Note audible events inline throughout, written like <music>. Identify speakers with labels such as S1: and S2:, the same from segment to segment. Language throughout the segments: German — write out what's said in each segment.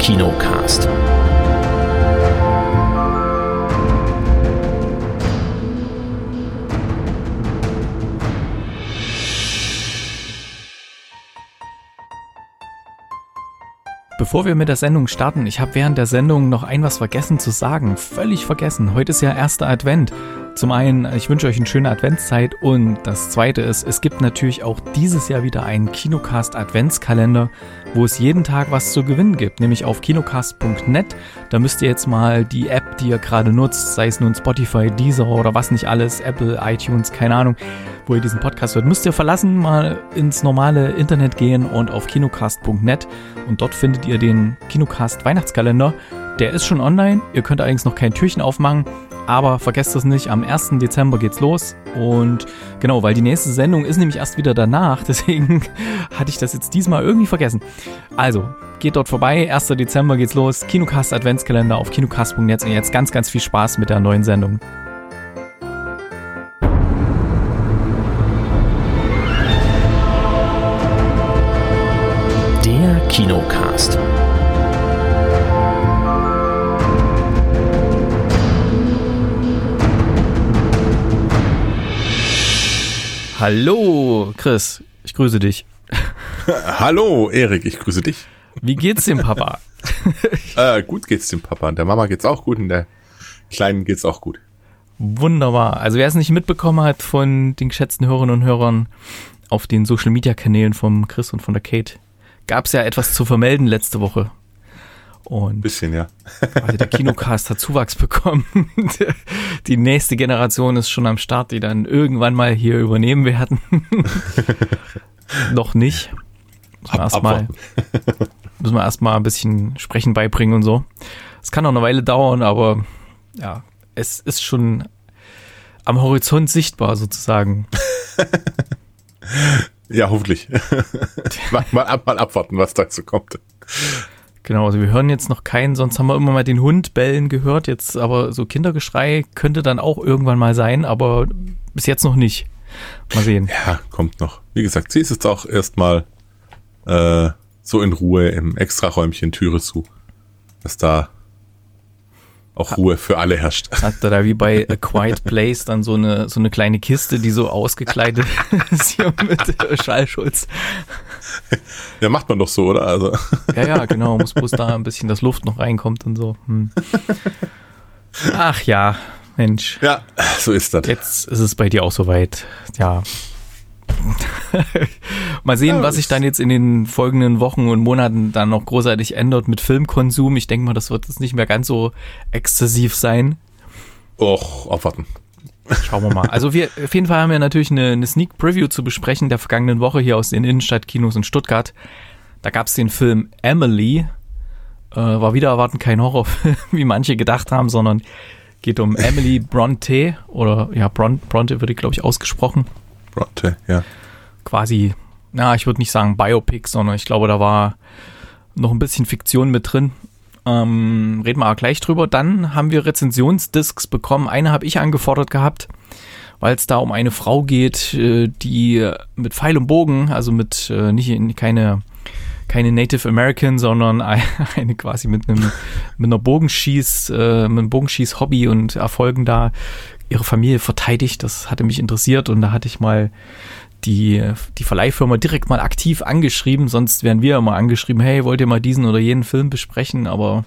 S1: Kinocast.
S2: Bevor wir mit der Sendung starten, ich habe während der Sendung noch ein was vergessen zu sagen. Völlig vergessen. Heute ist ja erster Advent. Zum einen, ich wünsche euch eine schöne Adventszeit und das zweite ist, es gibt natürlich auch dieses Jahr wieder einen Kinocast Adventskalender, wo es jeden Tag was zu gewinnen gibt, nämlich auf kinocast.net. Da müsst ihr jetzt mal die App, die ihr gerade nutzt, sei es nun Spotify, Deezer oder was nicht alles, Apple, iTunes, keine Ahnung, wo ihr diesen Podcast hört, müsst ihr verlassen, mal ins normale Internet gehen und auf kinocast.net und dort findet ihr den Kinocast Weihnachtskalender. Der ist schon online, ihr könnt allerdings noch kein Türchen aufmachen, aber vergesst das nicht, am 1. Dezember geht's los und genau, weil die nächste Sendung ist nämlich erst wieder danach, <laughs> deswegen hatte ich das jetzt diesmal irgendwie vergessen. Also, geht dort vorbei, 1. Dezember geht's los, Kinocast Adventskalender auf kinocast.net und jetzt ganz, ganz viel Spaß mit der neuen Sendung.
S1: Der Kinocast.
S2: Hallo, Chris, ich grüße dich. <laughs>
S3: Hallo, Erik, ich grüße dich.
S2: Wie geht's dem Papa? <laughs>
S3: äh, gut geht's dem Papa. Und der Mama geht's auch gut und der Kleinen geht's auch gut.
S2: Wunderbar. Also wer es nicht mitbekommen hat von den geschätzten Hörerinnen und Hörern auf den Social Media Kanälen vom Chris und von der Kate, gab es ja etwas zu vermelden letzte Woche. Und
S3: Bisschen, ja. <laughs>
S2: also der Kinocast hat Zuwachs bekommen. <laughs> Die nächste Generation ist schon am Start, die dann irgendwann mal hier übernehmen werden. <laughs> Noch nicht. Müssen wir erstmal müssen wir erstmal ein bisschen Sprechen beibringen und so. Es kann noch eine Weile dauern, aber ja, es ist schon am Horizont sichtbar sozusagen.
S3: Ja, hoffentlich. mal, mal, ab, mal abwarten, was dazu kommt.
S2: Genau, also wir hören jetzt noch keinen, sonst haben wir immer mal den Hund bellen gehört, jetzt aber so Kindergeschrei könnte dann auch irgendwann mal sein, aber bis jetzt noch nicht. Mal sehen.
S3: Ja, kommt noch. Wie gesagt, sie ist jetzt auch erstmal äh, so in Ruhe im Extraräumchen Türe zu. Dass da auch Ruhe für alle herrscht. <laughs>
S2: Hat er da wie bei A Quiet Place dann so eine, so eine kleine Kiste, die so ausgekleidet <laughs> ist hier mit Schallschutz.
S3: Ja, macht man doch so, oder? Also,
S2: Ja, ja, genau. Muss bloß da ein bisschen das Luft noch reinkommt und so. Hm. Ach ja, Mensch.
S3: ja, so ist das.
S2: Jetzt ist es bei dir auch soweit. Ja. <laughs> Mal sehen,
S3: Ja,
S2: was sich dann jetzt in den folgenden Wochen und Monaten dann noch großartig ändert mit Filmkonsum. Ich denke mal, das wird jetzt nicht mehr ganz so exzessiv sein.
S3: Och, abwarten.
S2: Schauen wir mal. Also wir auf jeden Fall haben wir natürlich eine, eine Sneak Preview zu besprechen der vergangenen Woche hier aus den Innenstadtkinos in Stuttgart. Da gab es den Film Emily. Äh, war wieder erwarten kein Horrorfilm, <laughs> wie manche gedacht haben, sondern geht um Emily Bronte oder ja, Bron Bronte würde glaube ich ausgesprochen.
S3: Bronte, ja.
S2: Quasi, na, ich würde nicht sagen Biopic, sondern ich glaube, da war noch ein bisschen Fiktion mit drin. Ähm, reden wir aber gleich drüber. Dann haben wir Rezensionsdiscs bekommen. Eine habe ich angefordert gehabt, weil es da um eine Frau geht, äh, die mit Pfeil und Bogen, also mit äh, nicht in, keine keine Native American, sondern ein- <laughs> eine quasi mit einem mit einer Bogenschieß, äh, mit einem Bogenschieß-Hobby und Erfolgen da ihre Familie verteidigt. Das hatte mich interessiert und da hatte ich mal die, die Verleihfirma direkt mal aktiv angeschrieben, sonst wären wir immer angeschrieben, hey, wollt ihr mal diesen oder jenen Film besprechen, aber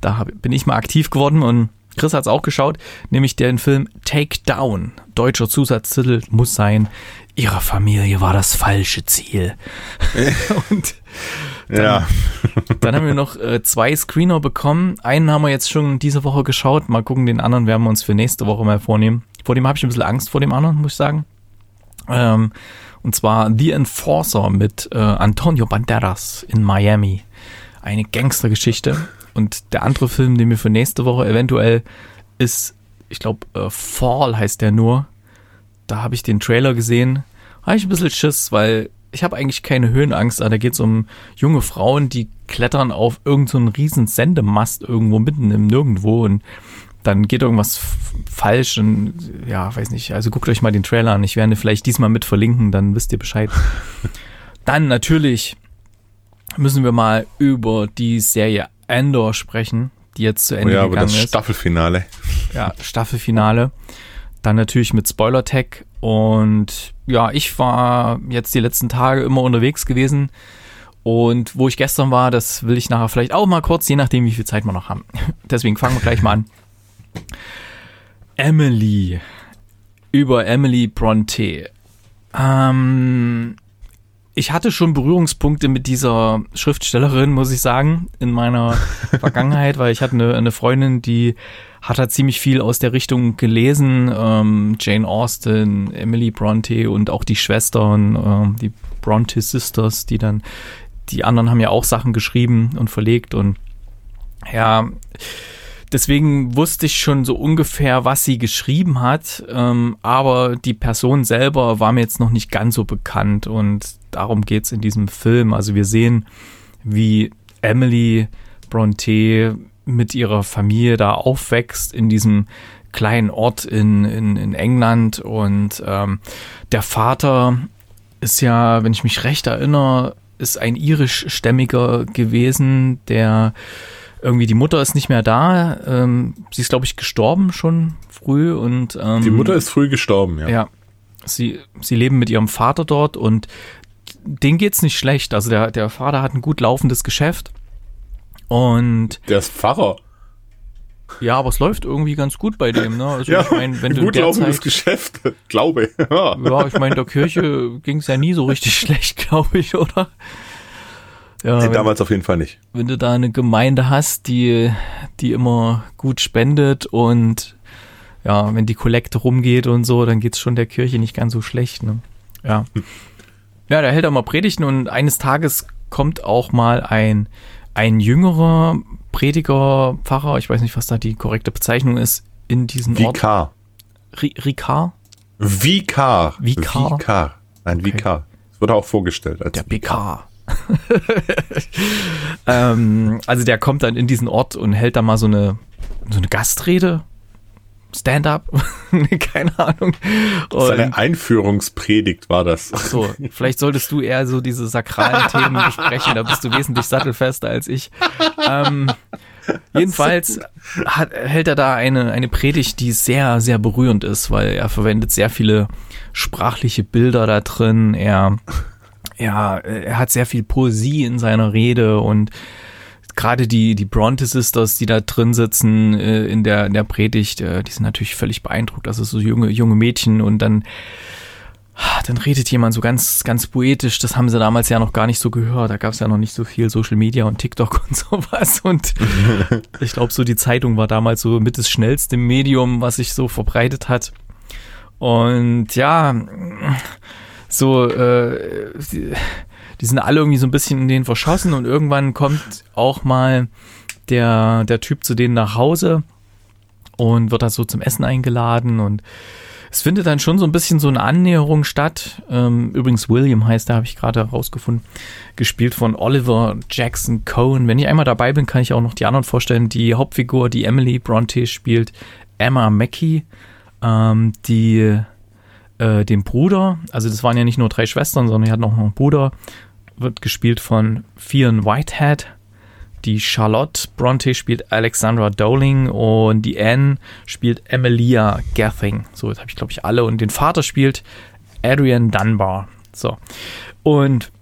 S2: da hab, bin ich mal aktiv geworden und Chris hat es auch geschaut, nämlich den Film Take Down. Deutscher Zusatztitel muss sein, ihrer Familie war das falsche Ziel. <laughs> und
S3: Ja.
S2: dann haben wir noch äh, zwei Screener bekommen. Einen haben wir jetzt schon diese Woche geschaut. Mal gucken, den anderen werden wir uns für nächste Woche mal vornehmen. Vor dem habe ich ein bisschen Angst vor dem anderen, muss ich sagen. Ähm, und zwar The Enforcer mit äh, Antonio Banderas in Miami. Eine Gangstergeschichte. Und der andere Film, den wir für nächste Woche eventuell ist, ich glaube, äh, Fall heißt der nur. Da habe ich den Trailer gesehen. Habe ich ein bisschen Schiss, weil ich habe eigentlich keine Höhenangst, da geht es um junge Frauen, die klettern auf irgendeinen so riesen Sendemast irgendwo mitten im Nirgendwo und dann geht irgendwas falsch und ja, weiß nicht. Also guckt euch mal den Trailer an. Ich werde vielleicht diesmal mit verlinken, dann wisst ihr Bescheid. <laughs> dann natürlich müssen wir mal über die Serie Endor sprechen, die jetzt zu Ende
S3: Oh ja, aber
S2: gegangen
S3: das
S2: ist.
S3: Staffelfinale.
S2: ja, Staffelfinale. Dann natürlich mit Spoiler-Tag. Und ja, ich war jetzt die letzten Tage immer unterwegs gewesen. Und wo ich gestern war, das will ich nachher vielleicht auch mal kurz, je nachdem, wie viel Zeit wir noch haben. <laughs> Deswegen fangen wir gleich mal an. Emily. Über Emily Bronte. Ähm, ich hatte schon Berührungspunkte mit dieser Schriftstellerin, muss ich sagen, in meiner <laughs> Vergangenheit, weil ich hatte eine, eine Freundin, die hat halt ziemlich viel aus der Richtung gelesen. Ähm, Jane Austen, Emily Bronte und auch die Schwestern, ähm, die Bronte Sisters, die dann, die anderen haben ja auch Sachen geschrieben und verlegt und ja, deswegen wusste ich schon so ungefähr, was sie geschrieben hat, ähm, aber die Person selber war mir jetzt noch nicht ganz so bekannt und darum geht's in diesem Film. Also wir sehen, wie Emily Bronte mit ihrer Familie da aufwächst in diesem kleinen Ort in, in, in England und ähm, der Vater ist ja, wenn ich mich recht erinnere, ist ein irischstämmiger gewesen, der irgendwie die Mutter ist nicht mehr da. Ähm, sie ist, glaube ich, gestorben schon früh und ähm,
S3: Die Mutter ist früh gestorben, ja.
S2: ja, sie, sie leben mit ihrem Vater dort und denen geht's nicht schlecht. Also der, der Vater hat ein gut laufendes Geschäft und
S3: Der ist Pfarrer.
S2: ja, aber es läuft irgendwie ganz gut bei dem. Ne? Also
S3: Ja,
S2: ich meine, wenn du
S3: gut laufendes
S2: Zeit,
S3: Geschäft, <laughs> glaube. Ja.
S2: ja, ich meine, der Kirche ging's ja nie so richtig <laughs> schlecht, glaube ich, oder? Ja,
S3: Nee, damals auf jeden Fall nicht.
S2: wenn du da eine Gemeinde hast, die, die immer gut spendet und ja, wenn die Kollekte rumgeht und so, dann geht's schon der Kirche nicht ganz so schlecht. Ne? Ja. Ja, der hält auch mal Predigten und eines Tages kommt auch mal ein, ein jüngerer Prediger, Pfarrer, ich weiß nicht, was da die korrekte Bezeichnung ist, in diesen Ort.
S3: Vikar.
S2: Ri- Ricard?
S3: Vikar.
S2: Vikar?
S3: Vikar. Nein,
S2: Okay.
S3: Vikar. Das wurde auch vorgestellt als
S2: Der BK. <laughs> ähm, also der kommt dann in diesen Ort und hält da mal so eine, so eine Gastrede. Stand-up? <laughs> Keine Ahnung.
S3: Seine
S2: Und,
S3: Einführungspredigt war das.
S2: so, vielleicht solltest du eher so diese sakralen <laughs> Themen besprechen, da bist du wesentlich sattelfester als ich. Ähm, jedenfalls hat, hält er da eine, eine Predigt, die sehr, sehr berührend ist, weil er verwendet sehr viele sprachliche Bilder da drin. Er, ja, er hat sehr viel Poesie in seiner Rede und gerade die, die Bronte Sisters, die da drin sitzen äh, in, der, in der Predigt, äh, die sind natürlich völlig beeindruckt. Also so junge, junge Mädchen und dann, dann redet jemand so ganz, ganz poetisch. Das haben sie damals ja noch gar nicht so gehört. Da gab es ja noch nicht so viel Social Media und TikTok <laughs> und sowas. Und <laughs> ich glaube, so die Zeitung war damals so mit das schnellste Medium, was sich so verbreitet hat. Und ja, so, äh, die, die sind alle irgendwie so ein bisschen in den verschossen und irgendwann kommt auch mal der, der Typ zu denen nach Hause und wird da so zum Essen eingeladen und es findet dann schon so ein bisschen so eine Annäherung statt. Ähm, übrigens William heißt, da habe ich gerade herausgefunden, gespielt von Oliver Jackson Cohen. Wenn ich einmal dabei bin, kann ich auch noch die anderen vorstellen. Die Hauptfigur, die Emily Bronte spielt, Emma Mackey, ähm, die äh, den Bruder, also das waren ja nicht nur drei Schwestern, sondern hatten auch noch einen Bruder, wird gespielt von Fionn Whitehead. Die Charlotte Bronte spielt Alexandra Dowling und die Anne spielt Emilia Gathing. So, jetzt habe ich glaube ich alle. Und den Vater spielt Adrian Dunbar. So. Und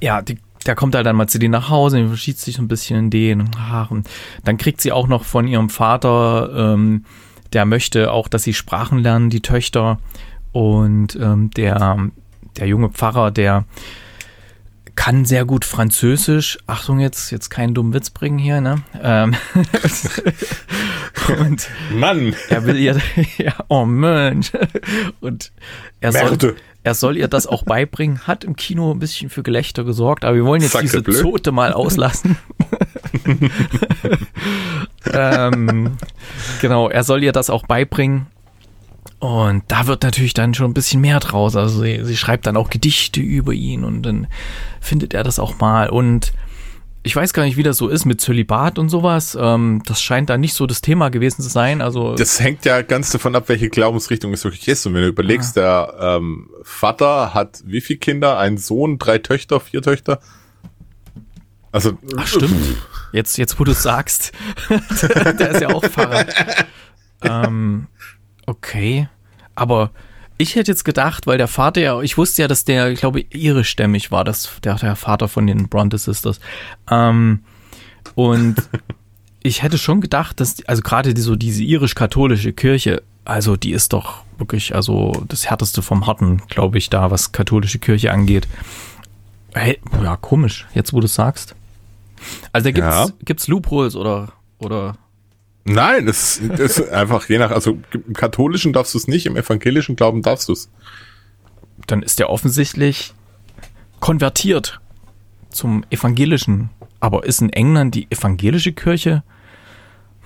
S2: ja, die, der kommt halt dann mal zu denen nach Hause und verschiebt sich ein bisschen in den. und dann kriegt sie auch noch von ihrem Vater, ähm, der möchte auch, dass sie Sprachen lernen, die Töchter. Und ähm, der, der junge Pfarrer, der kann sehr gut Französisch. Achtung jetzt, jetzt keinen dummen Witz bringen hier, ne? Ähm, <laughs> und
S3: Mann!
S2: er will ihr, <laughs> ja, oh Mensch. Und er soll,
S3: Merde.
S2: er soll ihr das auch beibringen, hat im Kino ein bisschen für Gelächter gesorgt, aber wir wollen jetzt
S3: Sacre
S2: diese
S3: bleu.
S2: Zote mal auslassen. <laughs> ähm, genau, er soll ihr das auch beibringen. Und da wird natürlich dann schon ein bisschen mehr draus. Also sie, sie schreibt dann auch Gedichte über ihn und dann findet er das auch mal. Und ich weiß gar nicht, wie das so ist mit Zölibat und sowas. Ähm, das scheint da nicht so das Thema gewesen zu sein. Also
S3: Das hängt ja ganz davon ab, welche Glaubensrichtung es wirklich ist. Und wenn du überlegst, der ähm, Vater hat wie viele Kinder? Ein Sohn, drei Töchter, vier Töchter? Also,
S2: Ach, stimmt. Jetzt, jetzt wo du es sagst. <laughs> der ist ja auch Pfarrer. <laughs> ähm, okay. Aber ich hätte jetzt gedacht, weil der Vater ja, ich wusste ja, dass der, ich glaube, irischstämmig war, das, der, der Vater von den Bronte Sisters. Ähm, und <laughs> ich hätte schon gedacht, dass, also gerade die, so diese irisch-katholische Kirche, also die ist doch wirklich, also das härteste vom Harten, glaube ich, da, was katholische Kirche angeht. Hey, ja, komisch, jetzt wo du es sagst. Also da gibt's,
S3: Ja.
S2: gibt's Loopholes oder, oder,
S3: Nein, es ist einfach je nach, also im katholischen darfst du es nicht, im evangelischen Glauben darfst du es.
S2: dann ist der offensichtlich konvertiert zum evangelischen. Aber ist in England die evangelische Kirche?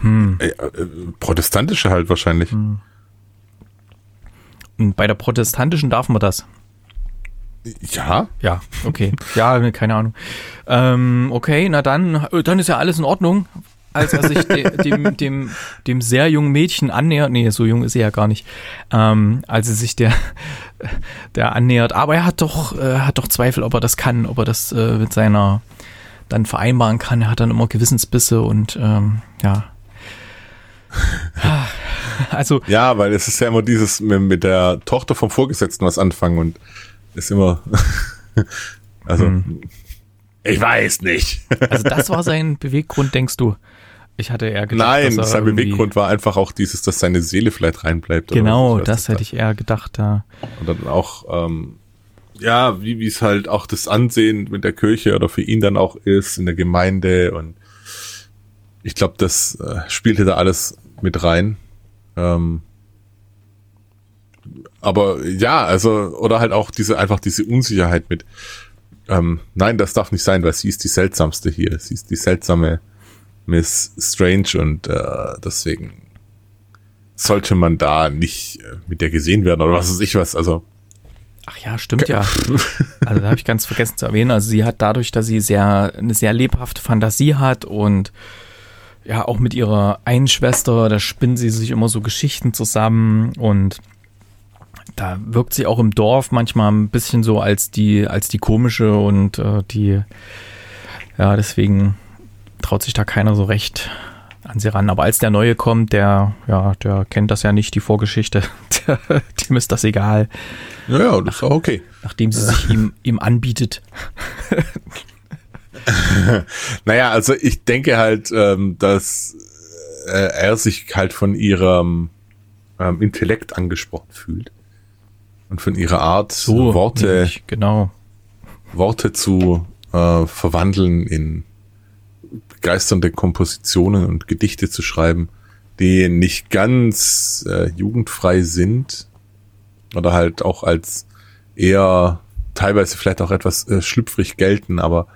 S3: Äh, äh, protestantische halt wahrscheinlich.
S2: Und bei der protestantischen darf man das.
S3: Ja,
S2: Ja, okay. Ja, ne, keine Ahnung. Ähm, okay, na dann, äh, dann ist ja alles in Ordnung. Als er sich de, dem, dem, dem sehr jungen Mädchen annähert, nee, so jung ist sie ja gar nicht, ähm, als er sich der, der annähert, aber er hat doch, äh, hat doch Zweifel, ob er das kann, ob er das äh, mit seiner dann vereinbaren kann. Er hat dann immer Gewissensbisse und ähm, ja. Also,
S3: ja, weil es ist ja immer dieses mit, mit der Tochter vom Vorgesetzten was anfangen und ist immer, <laughs> also, ich weiß nicht.
S2: also das war sein Beweggrund, denkst du? Ich hatte eher gedacht,
S3: Nein,
S2: dass er
S3: sein Beweggrund war einfach auch dieses, dass seine Seele vielleicht reinbleibt.
S2: Genau,
S3: weiß
S2: das hätte ich eher gedacht, ja.
S3: Und dann auch, ähm, ja, wie wie es halt auch das Ansehen mit der Kirche oder für ihn dann auch ist in der Gemeinde und ich glaube, das äh, spielte da alles mit rein. Ähm, aber ja, also, oder halt auch diese, einfach diese Unsicherheit mit, ähm, nein, das darf nicht sein, weil sie ist die seltsamste hier. Sie ist die seltsame Miss Strange und äh, deswegen sollte man da nicht äh, mit der gesehen werden oder was weiß ich was. Also,
S2: Ach ja, stimmt ja. <laughs> Also da habe ich ganz vergessen zu erwähnen. Also sie hat dadurch, dass sie sehr eine sehr lebhafte Fantasie hat und ja auch mit ihrer einen Schwester, da spinnen sie sich immer so Geschichten zusammen und da wirkt sie auch im Dorf manchmal ein bisschen so als die als die komische und äh, die ja deswegen traut sich da keiner so recht an sie ran. Aber als der Neue kommt, der ja der kennt das ja nicht die Vorgeschichte, <laughs> dem ist das egal.
S3: ja, ja, das ist auch okay.
S2: nachdem sie sich ihm, ihm anbietet. <laughs>
S3: Naja, also ich denke halt, ähm, dass äh, er sich halt von ihrem ähm, Intellekt angesprochen fühlt. Und von ihrer Art, Worte,
S2: nämlich, genau.
S3: Worte zu äh, verwandeln in begeisternde Kompositionen und Gedichte zu schreiben, die nicht ganz äh, jugendfrei sind oder halt auch als eher teilweise vielleicht auch etwas äh, schlüpfrig gelten, aber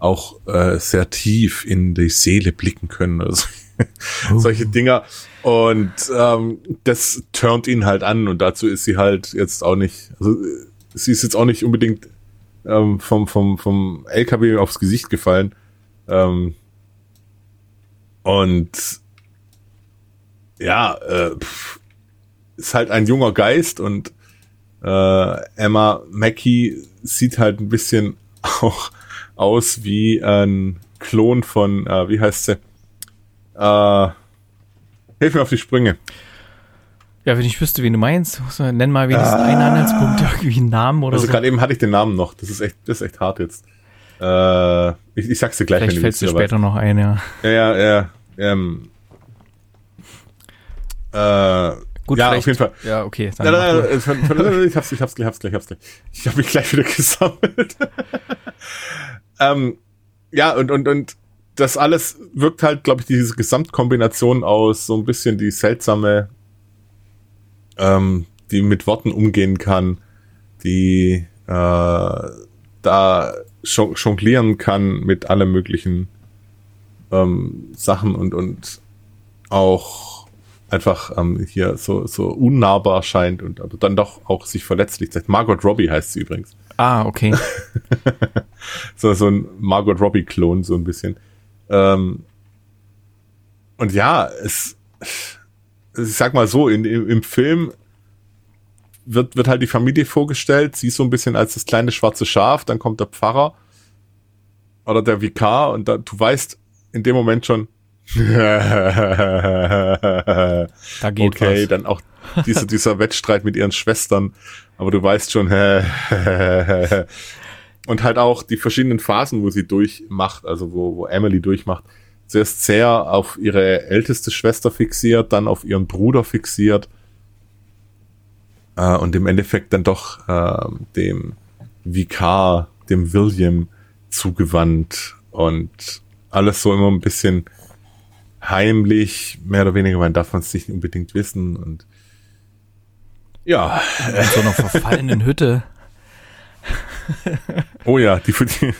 S3: auch äh, sehr tief in die Seele blicken können. Also, <laughs> solche Dinger. Und ähm, das turnt ihn halt an und dazu ist sie halt jetzt auch nicht, also äh, sie ist jetzt auch nicht unbedingt ähm, vom, vom, vom LKW aufs Gesicht gefallen. Ähm, und ja, äh, pff, ist halt ein junger Geist und äh, Emma Mackey sieht halt ein bisschen <laughs> auch aus wie ein Klon von, äh, wie heißt sie? Äh, hilf mir auf die Sprünge.
S2: Ja, wenn ich wüsste, wen du meinst, nenn mal wenigstens einen Anhaltspunkt, irgendwie einen Namen oder
S3: Also
S2: so.
S3: gerade eben hatte ich den Namen noch. Das ist echt, das ist echt hart jetzt. Äh, ich, ich sag's dir gleich,
S2: Vielleicht fällt
S3: wisst,
S2: dir
S3: wer
S2: später noch ein, ja.
S3: weiß. Ja, ja, ja. Ähm, äh,
S2: Gut,
S3: ja, auf jeden Fall.
S2: Ja, okay. Dann
S3: Nein, nein, nein, ich hab's, ich hab's gleich, hab's gleich, hab's gleich. Ich habe mich gleich wieder <laughs> gesammelt. ähm, ja, und, und, und das alles wirkt halt, glaube ich, diese Gesamtkombination aus so ein bisschen die seltsame, ähm, die mit Worten umgehen kann, die äh, da jon- jonglieren kann mit allen möglichen ähm, Sachen und, und auch einfach ähm, hier so, so unnahbar scheint und aber dann doch auch sich verletzlich zeigt. Margot Robbie heißt sie übrigens.
S2: Ah, okay. <laughs>
S3: So, so ein Margot Robbie-Klon, so ein bisschen. Ähm, und ja, es, ich sag mal so, in, im, im Film wird, wird halt die Familie vorgestellt, sie ist so ein bisschen als das kleine schwarze Schaf, dann kommt der Pfarrer oder der Vikar und da, du weißt in dem Moment schon, <laughs>
S2: Da geht
S3: okay,
S2: was.
S3: dann auch dieser, dieser Wettstreit mit ihren Schwestern, aber du weißt schon, <laughs> und halt auch die verschiedenen Phasen, wo sie durchmacht, also wo, wo Emily durchmacht. Zuerst sehr auf ihre älteste Schwester fixiert, dann auf ihren Bruder fixiert äh, und im Endeffekt dann doch äh, dem Vikar, dem William zugewandt und alles so immer ein bisschen heimlich, mehr oder weniger, man darf man es nicht unbedingt wissen und ja, <laughs>
S2: In so einer verfallenen Hütte. <laughs>
S3: oh ja, die, die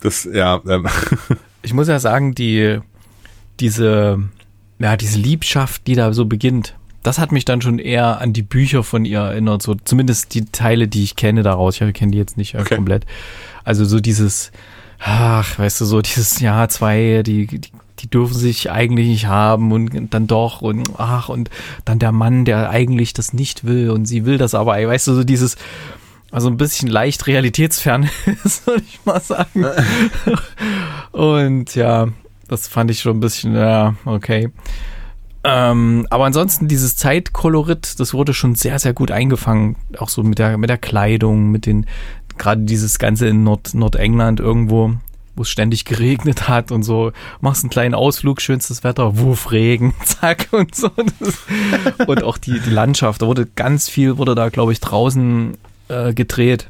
S3: das, ja, ähm, <laughs>
S2: Ich muss ja sagen, die, diese, ja, diese Liebschaft, die da so beginnt, das hat mich dann schon eher an die Bücher von ihr erinnert, so zumindest die Teile, die ich kenne daraus. Ich kenne die jetzt nicht äh,
S3: Okay.
S2: komplett. Also so dieses, ach, weißt du, so dieses Jahr zwei, die, die, die dürfen sich eigentlich nicht haben und dann doch und ach, und dann der Mann, der eigentlich das nicht will und sie will das aber, weißt du, so dieses, also ein bisschen leicht realitätsfern <laughs> ist, würde ich mal sagen. <laughs> Und ja, das fand ich schon ein bisschen, ja, okay. Ähm, aber ansonsten dieses Zeitkolorit, das wurde schon sehr, sehr gut eingefangen. Auch so mit der, mit der Kleidung, mit den, gerade dieses Ganze in Nord, Nordengland irgendwo, wo es ständig geregnet hat und so. Machst einen kleinen Ausflug, schönstes Wetter, Wuff, Regen, <laughs> zack und so. Und auch die, die Landschaft, da wurde ganz viel, wurde da, glaube ich, draußen äh, gedreht.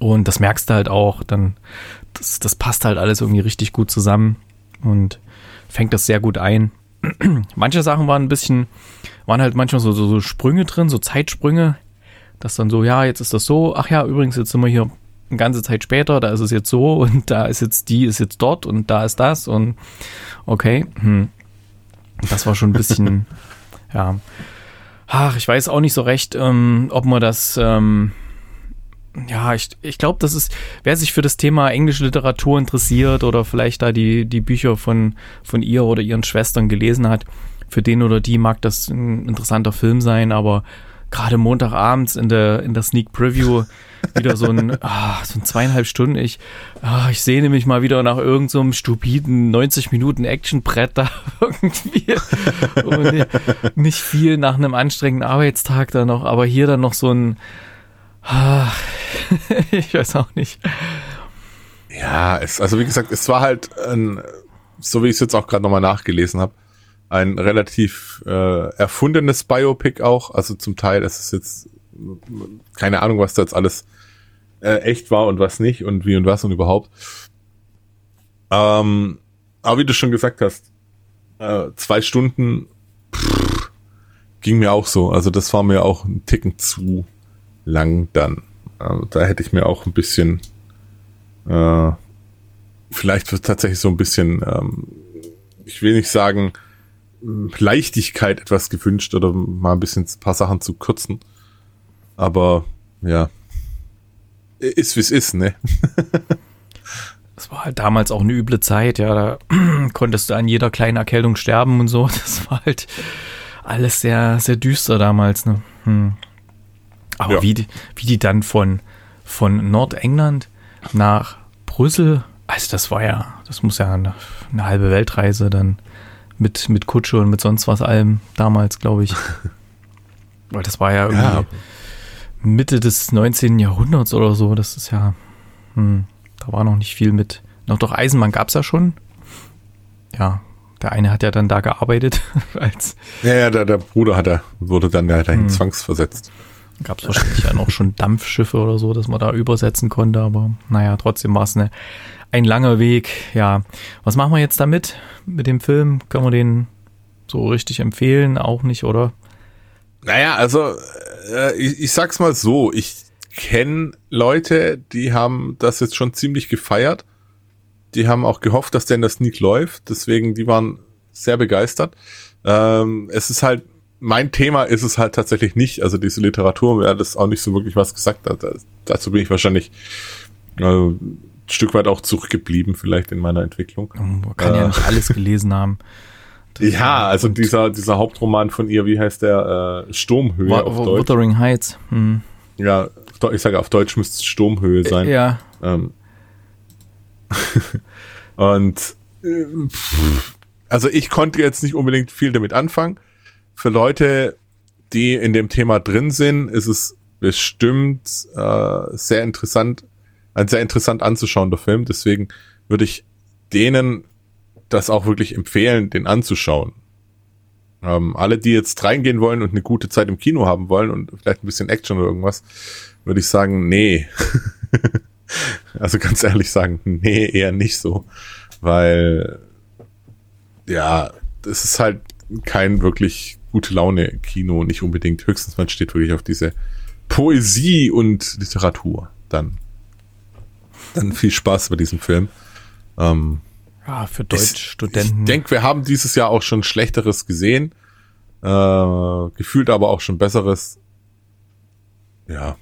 S2: Und das merkst du halt auch, dann, das, das passt halt alles irgendwie richtig gut zusammen und fängt das sehr gut ein. <clears throat> Manche Sachen waren ein bisschen, waren halt manchmal so, so, so Sprünge drin, so Zeitsprünge, dass dann so, ja, jetzt ist das so, ach ja, übrigens, jetzt sind wir hier eine ganze Zeit später, da ist es jetzt so und da ist jetzt die, ist jetzt dort und da ist das und okay, hm. das war schon ein bisschen, <laughs> ja, ach, ich weiß auch nicht so recht, ähm, ob man das, ähm, ja, ich, ich glaube, das ist, wer sich für das Thema englische Literatur interessiert oder vielleicht da die, die Bücher von, von ihr oder ihren Schwestern gelesen hat, für den oder die mag das ein interessanter Film sein, aber gerade Montagabends in der, in der Sneak Preview <laughs> wieder so ein, ah, so ein zweieinhalb Stunden. Ich, ah, ich sehne mich mal wieder nach irgendeinem so stupiden 90 Minuten Actionbrett da <laughs> irgendwie. Und nicht viel nach einem anstrengenden Arbeitstag da noch, aber hier dann noch so ein, ah, <laughs> ich weiß auch nicht.
S3: Ja, es, also wie gesagt, es war halt, ein, so wie ich es jetzt auch gerade nochmal nachgelesen habe, ein relativ äh, erfundenes Biopic auch. Also zum Teil, es ist jetzt keine Ahnung, was da jetzt alles äh, echt war und was nicht und wie und was und überhaupt. Ähm, aber wie du schon gesagt hast, äh, zwei Stunden pff, ging mir auch so. Also das war mir auch ein Ticken zu lang dann. Also da hätte ich mir auch ein bisschen äh, vielleicht tatsächlich so ein bisschen, ähm, ich will nicht sagen, Leichtigkeit etwas gewünscht oder mal ein bisschen ein paar Sachen zu kürzen. Aber ja, ist wie es ist, ne? <laughs>
S2: Das war halt damals auch eine üble Zeit, ja, da <clears throat> konntest du an jeder kleinen Erkältung sterben und so. <laughs> Das war halt alles sehr, sehr düster damals, ne? Hm. Aber
S3: Ja.
S2: wie, die, wie die dann von, von Nordengland nach Brüssel, also das war ja, das muss ja eine, eine halbe Weltreise dann mit, mit Kutsche und mit sonst was allem damals, glaube ich. <laughs> Weil das war ja irgendwie
S3: Ja.
S2: Mitte des 19. Jahrhunderts oder so. Das ist ja, hm, da war noch nicht viel mit. Noch doch Eisenbahn gab es ja schon. Ja, der eine hat ja dann da gearbeitet, <laughs> als
S3: Ja, ja, der, der Bruder hat er, wurde dann ja dahin
S2: Hm.
S3: zwangsversetzt.
S2: gab es wahrscheinlich ja noch schon Dampfschiffe oder so, dass man da übersetzen konnte, aber naja, trotzdem war es eine, ein langer Weg. Ja, was machen wir jetzt damit? Mit dem Film? Können wir den so richtig empfehlen? Auch nicht, oder?
S3: Naja, also äh, ich, ich sag's mal so, ich kenne Leute, die haben das jetzt schon ziemlich gefeiert. Die haben auch gehofft, dass der in der Sneak läuft. Deswegen, die waren sehr begeistert. Ähm, es ist halt, mein Thema ist es halt tatsächlich nicht. Also diese Literatur, mir hat das auch nicht so wirklich was gesagt. Da, dazu bin ich wahrscheinlich äh, Stück weit auch zurückgeblieben, vielleicht in meiner Entwicklung.
S2: Man kann ja
S3: Äh.
S2: nicht alles <laughs> gelesen haben. Das-
S3: Ja, also dieser, dieser Hauptroman von ihr, wie heißt der? Äh, Sturmhöhe
S2: Wa-
S3: auf Deutsch.
S2: Wuthering Heights. Hm.
S3: Ja, ich sage auf Deutsch müsste es Sturmhöhe sein.
S2: Ja,
S3: Ähm, <laughs> und äh, also ich konnte jetzt nicht unbedingt viel damit anfangen. Für Leute, die in dem Thema drin sind, ist es bestimmt äh, sehr interessant, ein sehr interessant anzuschauender Film. Deswegen würde ich denen das auch wirklich empfehlen, den anzuschauen. Ähm, alle, die jetzt reingehen wollen und eine gute Zeit im Kino haben wollen und vielleicht ein bisschen Action oder irgendwas, würde ich sagen, nee. <laughs> also ganz ehrlich sagen, nee, eher nicht so. Weil, ja, das ist halt kein wirklich gute Laune Kino, nicht unbedingt. Höchstens man steht wirklich auf diese Poesie und Literatur. Dann, dann viel Spaß bei diesem Film. Ähm,
S2: ja, für Deutschstudenten.
S3: Ich denke, wir haben dieses Jahr auch schon Schlechteres gesehen. Äh, gefühlt aber auch schon Besseres. Ja.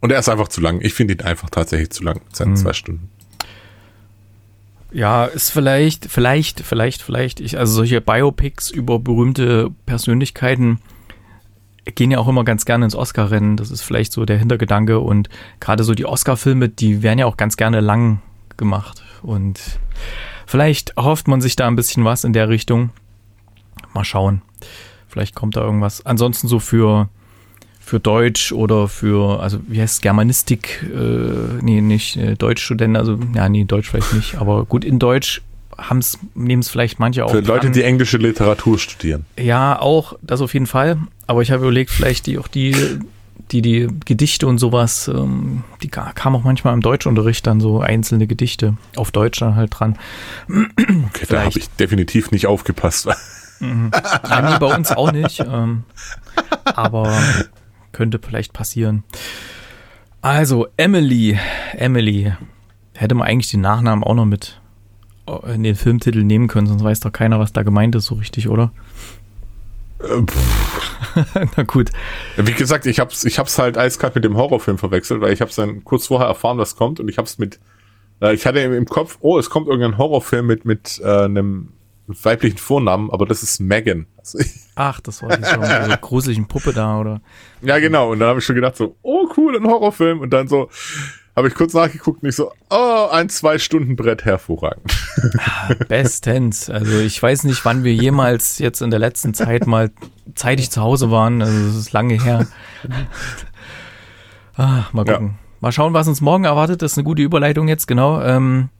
S3: Und er ist einfach zu lang. Ich finde ihn einfach tatsächlich zu lang. Seine hm. zwei Stunden.
S2: Ja, ist vielleicht, vielleicht, vielleicht, vielleicht, ich, also solche Biopics über berühmte Persönlichkeiten gehen ja auch immer ganz gerne ins Oscar-Rennen. Das ist vielleicht so der Hintergedanke. Und gerade so die Oscar-Filme, die werden ja auch ganz gerne lang gemacht. Und vielleicht hofft man sich da ein bisschen was in der Richtung. Mal schauen. Vielleicht kommt da irgendwas. Ansonsten so für, für Deutsch oder für, also wie heißt es, Germanistik, äh, nee, nicht äh, Deutschstudenten, also ja, nee, Deutsch vielleicht nicht, aber gut, in Deutsch nehmen es vielleicht manche auch.
S3: Für Leute, dran. die englische Literatur studieren.
S2: Ja, auch, das auf jeden Fall. Aber ich habe überlegt, vielleicht die auch die, die, die Gedichte und sowas, ähm, die kamen auch manchmal im Deutschunterricht dann so einzelne Gedichte auf Deutsch dann halt dran.
S3: Okay, da habe ich definitiv nicht aufgepasst.
S2: Mhm. Ja, nee, bei uns auch nicht. Ähm, aber könnte vielleicht passieren. Also, Emily. Emily. Hätte man eigentlich den Nachnamen auch noch mit in den Filmtitel nehmen können, sonst weiß doch keiner, was da gemeint ist, so richtig, oder?
S3: Äh, <laughs> Na gut. Wie gesagt, ich hab's, ich hab's halt eiskalt mit dem Horrorfilm verwechselt, weil ich hab's dann kurz vorher erfahren, was kommt und ich hab's mit, äh, ich hatte im Kopf, oh, es kommt irgendein Horrorfilm mit, mit äh, einem weiblichen Vornamen, aber das ist Megan. Also <laughs>
S2: Ach, das war die so eine gruseligen Puppe da, oder?
S3: Ja, genau. Und dann habe ich schon gedacht so, oh cool, ein Horrorfilm. Und dann so, habe ich kurz nachgeguckt und ich so, oh, ein Zwei-Stunden-Brett hervorragend.
S2: Ah, bestens. Also ich weiß nicht, wann wir jemals jetzt in der letzten Zeit mal zeitig zu Hause waren. Also das ist lange her. Ah, mal gucken. Ja. Mal schauen, was uns morgen erwartet. Das ist eine gute Überleitung jetzt, genau. Ähm,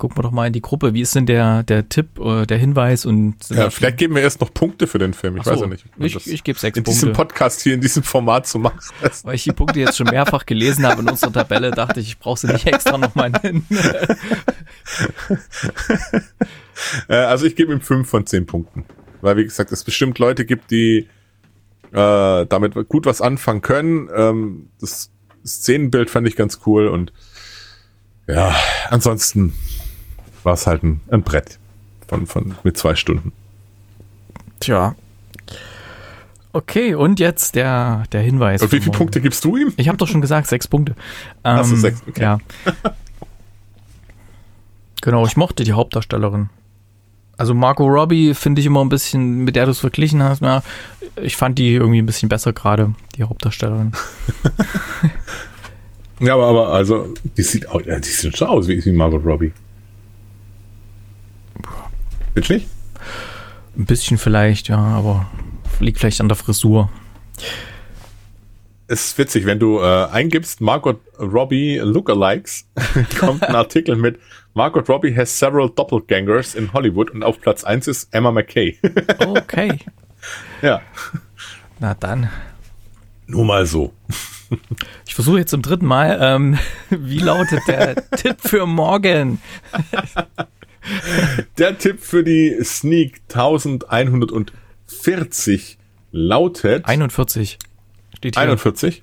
S2: gucken wir doch mal in die Gruppe. Wie ist denn der, der Tipp, äh, der Hinweis? Und
S3: ja, vielleicht geben wir erst noch Punkte für den Film. Ich so, weiß ja nicht.
S2: Ich, ich gebe sechs
S3: in
S2: Punkte.
S3: In diesem Podcast hier, in diesem Format zu machen.
S2: Weil ich die Punkte jetzt schon mehrfach gelesen habe in unserer Tabelle, dachte ich, ich brauche sie nicht extra nochmal hin. <laughs>
S3: Äh, also ich gebe ihm fünf von zehn Punkten. Weil, wie gesagt, es bestimmt Leute gibt, die äh, damit gut was anfangen können. Ähm, das Szenenbild fand ich ganz cool und ja, ansonsten war es halt ein, ein Brett von, von, mit zwei Stunden.
S2: Tja. Okay, und jetzt der, der Hinweis.
S3: Und wie viele Punkte gibst du ihm?
S2: Ich habe doch schon gesagt, sechs Punkte.
S3: Ähm, Achso, sechs, okay.
S2: Ja. genau, ich mochte die Hauptdarstellerin. Also Marco Robbie finde ich immer ein bisschen, mit der du es verglichen hast, na, ich fand die irgendwie ein bisschen besser gerade, die Hauptdarstellerin. <laughs>
S3: ja, aber, aber also, die sieht, auch, die sieht schon aus wie, wie Margot Robbie. Findest nicht?
S2: Ein bisschen vielleicht, ja, aber liegt vielleicht an der Frisur.
S3: Es ist witzig, wenn du äh, eingibst Margot Robbie Lookalikes, <laughs> kommt ein Artikel mit Margot Robbie has several doppelgangers in Hollywood und auf Platz 1 ist Emma McKay. <laughs>
S2: okay.
S3: Ja.
S2: Na dann.
S3: Nur mal so.
S2: Ich versuche jetzt zum dritten Mal. Ähm, <laughs> wie lautet der Tipp für morgen? <laughs>
S3: Der Tipp für die Sneak 1140 lautet
S2: 41.
S3: Steht hier. 41.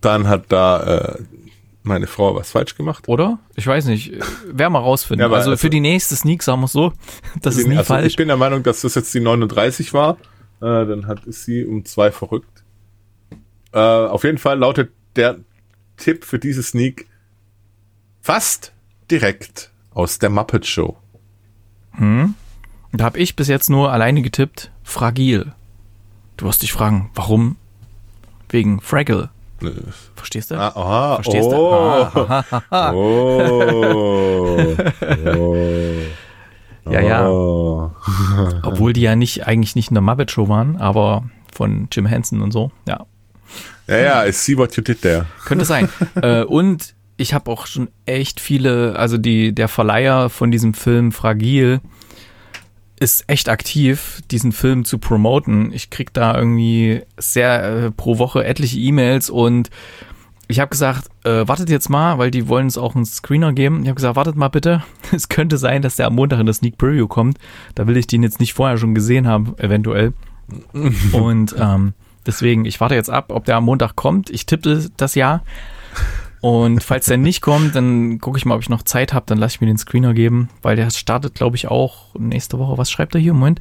S3: Dann hat da äh, meine Frau was falsch gemacht.
S2: Oder? Ich weiß nicht. Wer mal rausfinden. <laughs> Ja, also, also, für die nächste Sneak sagen wir so. <laughs> Das ist nie also falsch.
S3: Ich bin der Meinung, dass das jetzt die 39 war. Äh, dann hat sie um zwei verrückt. Äh, auf jeden Fall lautet der Tipp für diese Sneak fast direkt aus der Muppet Show.
S2: Hm? Da habe ich bis jetzt nur alleine getippt, fragil. Du wirst dich fragen, warum? Wegen Fraggle. Verstehst du?
S3: Ah, aha,
S2: Verstehst du?
S3: oh,
S2: Ah, ha, ha, ha.
S3: oh, oh, <laughs>
S2: Ja, ja.
S3: oh. <laughs>
S2: Obwohl die ja nicht eigentlich nicht in der Muppet Show waren, aber von Jim Henson und so. Ja,
S3: Ja, ja, I see what you did there.
S2: könnte sein. äh, und ich habe auch schon echt viele, also die der Verleiher von diesem Film Fragil ist echt aktiv, diesen Film zu promoten. Ich krieg da irgendwie sehr äh, pro Woche etliche E-Mails und ich habe gesagt, äh, wartet jetzt mal, weil die wollen es auch einen Screener geben. Ich habe gesagt, wartet mal bitte. <laughs> Es könnte sein, dass der am Montag in das Sneak Preview kommt. Da will ich den jetzt nicht vorher schon gesehen haben, eventuell. <laughs> Und ähm, deswegen, ich warte jetzt ab, ob der am Montag kommt. Ich tippe das ja. Und falls der nicht kommt, dann gucke ich mal, ob ich noch Zeit habe. Dann lasse ich mir den Screener geben, weil der startet, glaube ich, auch nächste Woche. Was schreibt er hier? Moment.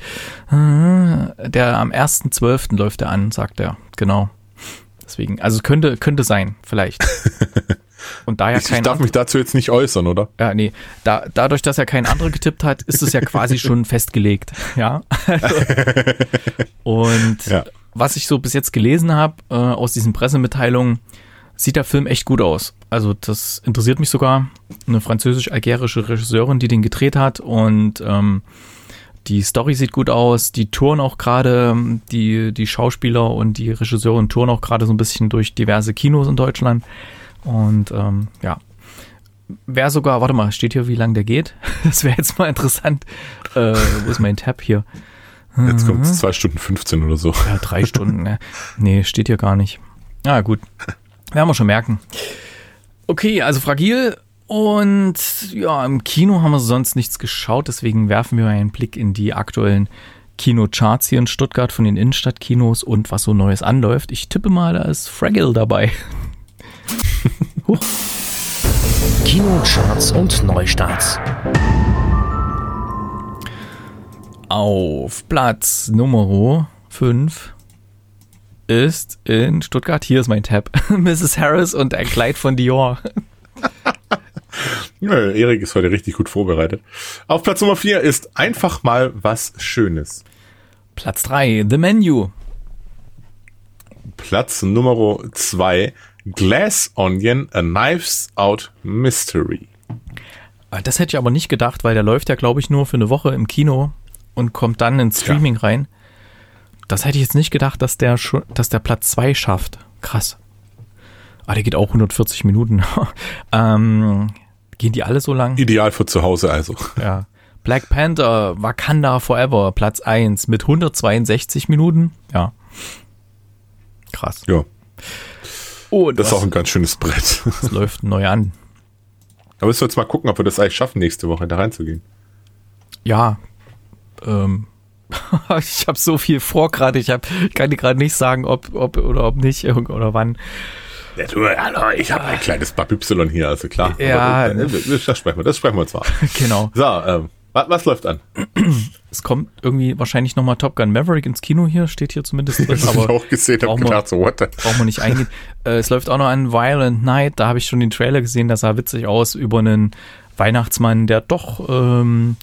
S2: Äh, Der am 1.12. läuft er an, sagt er. Genau. Deswegen, also könnte, könnte sein, vielleicht. <laughs> Und da ja
S3: Ich, ich
S2: kein
S3: darf mich dazu jetzt nicht äußern, oder?
S2: ja, nee. Da, dadurch, dass er kein anderer getippt hat, ist es ja quasi <laughs> schon festgelegt. Ja. Also, <laughs> und
S3: Ja.
S2: was ich so bis jetzt gelesen habe äh, aus diesen Pressemitteilungen, sieht der Film echt gut aus. Also das interessiert mich sogar. Eine französisch-algerische Regisseurin, die den gedreht hat und ähm, die Story sieht gut aus. Die touren auch gerade, die, die Schauspieler und die Regisseurin touren auch gerade so ein bisschen durch diverse Kinos in Deutschland. Und ähm, ja, Wäre sogar, warte mal, steht hier, wie lang der geht? <laughs> Das wäre jetzt mal interessant. Äh, wo ist mein Tab hier?
S3: Jetzt kommt
S2: Mhm.
S3: es zwei Stunden 15 oder so.
S2: Ja, drei Stunden. Ne? Nee, steht hier gar nicht. Ah, gut. Werden wir schon merken. Okay, also fragil. Und ja, im Kino haben wir sonst nichts geschaut, deswegen werfen wir einen Blick in die aktuellen Kinocharts hier in Stuttgart von den Innenstadtkinos und was so Neues anläuft. Ich tippe mal, da ist Fragile dabei. <laughs> Huch.
S1: Kinocharts und Neustarts.
S2: Auf Platz Nummer 5 ist in Stuttgart, hier ist mein Tab, <laughs> Mrs. Harris und ein Kleid von Dior. <laughs>
S3: Ja, Erik ist heute richtig gut vorbereitet. Auf Platz Nummer 4 ist einfach mal was Schönes.
S2: Platz 3, The Menu.
S3: Platz Nummer 2, Glass Onion, A Knives Out Mystery.
S2: Ah, Das hätte ich aber nicht gedacht, weil der läuft ja, glaube ich, nur für eine Woche im Kino und kommt dann ins Streaming rein. Das hätte ich jetzt nicht gedacht, dass der schon, dass der Platz 2 schafft. Krass. Ah, der geht auch 140 Minuten. <laughs> ähm, gehen die alle so lang?
S3: Ideal für zu Hause also.
S2: Ja. Black Panther, Wakanda Forever, Platz 1 mit 162 Minuten. Ja. Krass.
S3: Ja,
S2: Und
S3: das ist auch ein ganz schönes Brett.
S2: was läuft neu an?
S3: Aber müssen wir jetzt mal gucken, ob wir das eigentlich schaffen, nächste Woche da reinzugehen.
S2: Ja. Ähm, <laughs> ich habe so viel vor gerade. Ich, hab, ich kann dir gerade nicht sagen, ob, ob oder ob nicht oder wann.
S3: Ja, du, hallo, ich habe ein kleines Papypsilon hier, also klar.
S2: Ja,
S3: Aber, äh, das sprechen wir, das sprechen wir uns <laughs> mal.
S2: Genau.
S3: So, ähm, was, was läuft an? <clears throat>
S2: Es kommt irgendwie wahrscheinlich nochmal Top Gun Maverick ins Kino hier, steht hier zumindest drin. <laughs>
S3: Das habe ich
S2: aber
S3: auch gesehen, habe
S2: wir-
S3: gedacht, so, what the?
S2: brauchen wir nicht eingehen. äh, es läuft auch noch an Violent Night, da habe ich schon den Trailer gesehen, das sah witzig aus über einen Weihnachtsmann, der doch, ähm,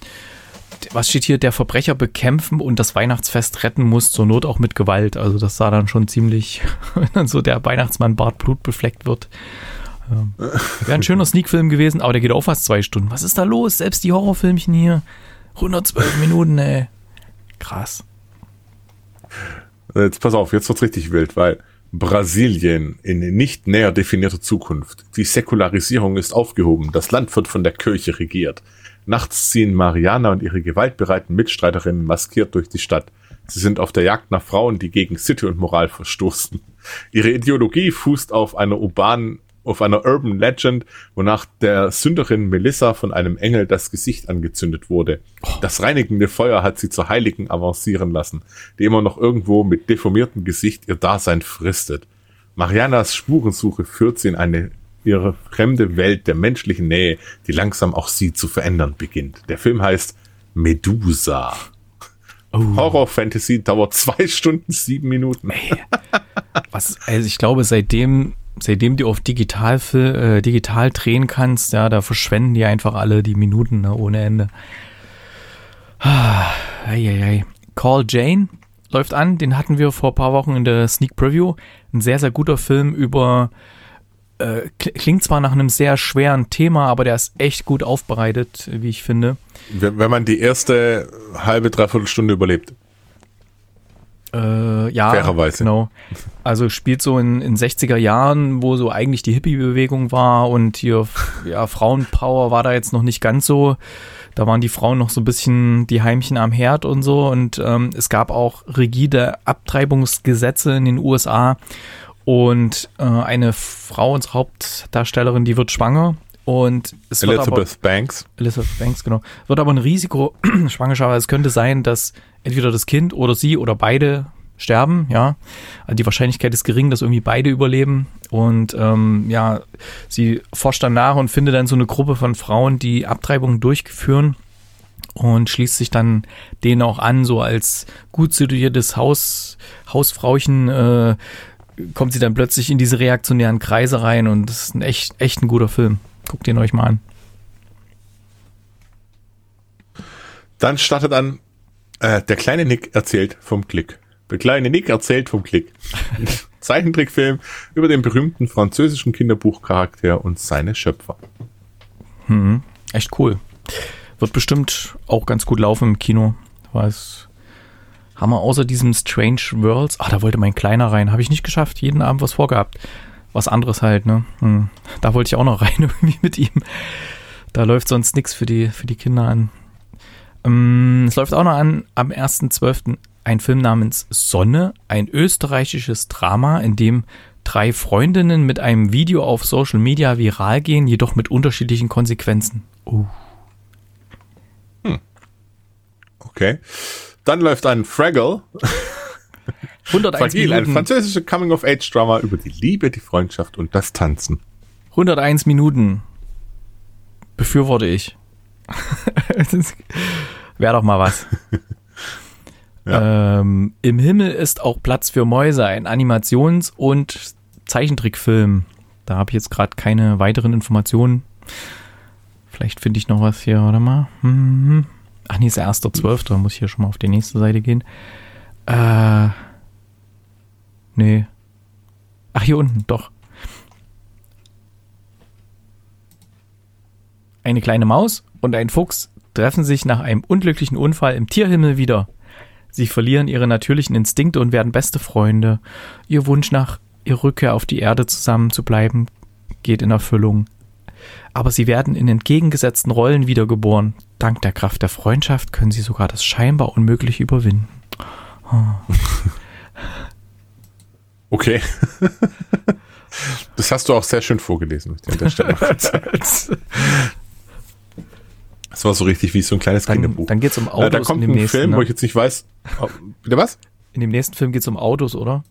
S2: was steht hier, der Verbrecher bekämpfen und das Weihnachtsfest retten muss, zur Not auch mit Gewalt. Also das sah dann schon ziemlich, <laughs> wenn dann so der Weihnachtsmann Bart blutbefleckt wird. Ähm, Wäre ein schöner Sneak-Film gewesen, aber der geht auch fast zwei Stunden. Was ist da los? Selbst die Horrorfilmchen hier. 112 <laughs> Minuten, ey. Krass.
S3: Jetzt pass auf, jetzt wird's richtig wild, weil Brasilien in nicht näher definierter Zukunft. Die Säkularisierung ist aufgehoben. Das Land wird von der Kirche regiert. Nachts ziehen Mariana und ihre gewaltbereiten Mitstreiterinnen maskiert durch die Stadt. Sie sind auf der Jagd nach Frauen, die gegen Sitte und Moral verstoßen. Ihre Ideologie fußt auf einer urbanen, auf einer Urban Legend, wonach der Sünderin Melissa von einem Engel das Gesicht angezündet wurde. Das reinigende Feuer hat sie zur Heiligen avancieren lassen, die immer noch irgendwo mit deformiertem Gesicht ihr Dasein fristet. Marianas Spurensuche führt sie in eine ihre fremde Welt der menschlichen Nähe, die langsam auch sie zu verändern beginnt. Der Film heißt Medusa. Horror Fantasy dauert zwei Stunden sieben Minuten.
S2: Was, also ich glaube, seitdem, seitdem du auf digital, äh, digital drehen kannst, ja, da verschwenden die einfach alle die Minuten ne, ohne Ende. Ah, ei, ei, ei. Call Jane läuft an. Den hatten wir vor ein paar Wochen in der Sneak Preview. Ein sehr, sehr guter Film über, äh, klingt zwar nach einem sehr schweren Thema, aber der ist echt gut aufbereitet, wie ich finde.
S3: Wenn, wenn man die erste halbe, dreiviertel Stunde überlebt.
S2: Äh, ja,
S3: Fairerweise.
S2: genau. Also spielt so in, in 60er Jahren, wo so eigentlich die Hippie-Bewegung war und hier, <laughs> ja, Frauenpower war da jetzt noch nicht ganz so. Da waren die Frauen noch so ein bisschen die Heimchen am Herd und so. Und ähm, es gab auch rigide Abtreibungsgesetze in den USA. Und äh, eine Frau, unsere Hauptdarstellerin, die wird schwanger. Und es
S3: Elizabeth
S2: wird aber,
S3: Banks.
S2: Elizabeth Banks, genau. Wird aber ein Risiko <clears throat> schwangerschaft. Es könnte sein, dass entweder das Kind oder sie oder beide sterben, ja. Also die Wahrscheinlichkeit ist gering, dass irgendwie beide überleben. Und ähm, ja, sie forscht dann nach und findet dann so eine Gruppe von Frauen, die Abtreibungen durchführen und schließt sich dann denen auch an, so als gut situiertes Haus, Hausfrauchen äh, kommt sie dann plötzlich in diese reaktionären Kreise rein und das ist ein echt, echt ein guter Film. Guckt ihn euch mal an.
S3: Dann startet an, äh, der kleine Nick erzählt vom Klick. Der kleine Nick erzählt vom Klick. <laughs> Zeichentrickfilm über den berühmten französischen Kinderbuchcharakter und seine Schöpfer.
S2: Hm, echt cool. Wird bestimmt auch ganz gut laufen im Kino. Weiß. Haben wir außer diesem Strange Worlds, ah, da wollte mein Kleiner rein, habe ich nicht geschafft, jeden Abend was vorgehabt. Was anderes halt, ne? Hm. Da wollte ich auch noch <laughs> rein irgendwie mit ihm. Da läuft sonst nichts für die, für die Kinder an. Ähm, es läuft auch noch an am 1.12. ein Film namens Sonne, ein österreichisches Drama, in dem drei Freundinnen mit einem Video auf Social Media viral gehen, jedoch mit unterschiedlichen Konsequenzen. Uh.
S3: Okay. Dann läuft ein Fraggle.
S2: 101
S3: Fragile, ein
S2: Minuten,
S3: französische Coming-of-Age-Drama über die Liebe, die Freundschaft und das Tanzen.
S2: 101 Minuten befürworte ich. <laughs> Wäre doch mal was. <laughs> ähm, Im Himmel ist auch Platz für Mäuse, ein Animations- und Zeichentrickfilm. Da habe ich jetzt gerade keine weiteren Informationen. Vielleicht finde ich noch was hier, warte mal. Hm. Ach nee, ist der 1.12., da muss ich hier schon mal auf die nächste Seite gehen. Äh, nee. Ach, hier unten, doch. Eine kleine Maus und ein Fuchs treffen sich nach einem unglücklichen Unfall im Tierhimmel wieder. Sie verlieren ihre natürlichen Instinkte und werden beste Freunde. Ihr Wunsch nach ihrer Rückkehr auf die Erde zusammen zu bleiben geht in Erfüllung. Aber sie werden in entgegengesetzten Rollen wiedergeboren. Dank der Kraft der Freundschaft können sie sogar das scheinbar Unmögliche überwinden. <laughs>
S3: Okay. Das hast du auch sehr schön vorgelesen, möchte ich an der Stelle. Das war so richtig wie so ein kleines
S2: Dann,
S3: Kinderbuch.
S2: dann geht es um
S3: Äh,
S2: Autos
S3: da kommt
S2: in dem
S3: ein
S2: nächsten.
S3: Film, wo
S2: ne?
S3: ich jetzt nicht weiß. Oh, bitte was?
S2: In dem nächsten Film geht es um Autos, oder?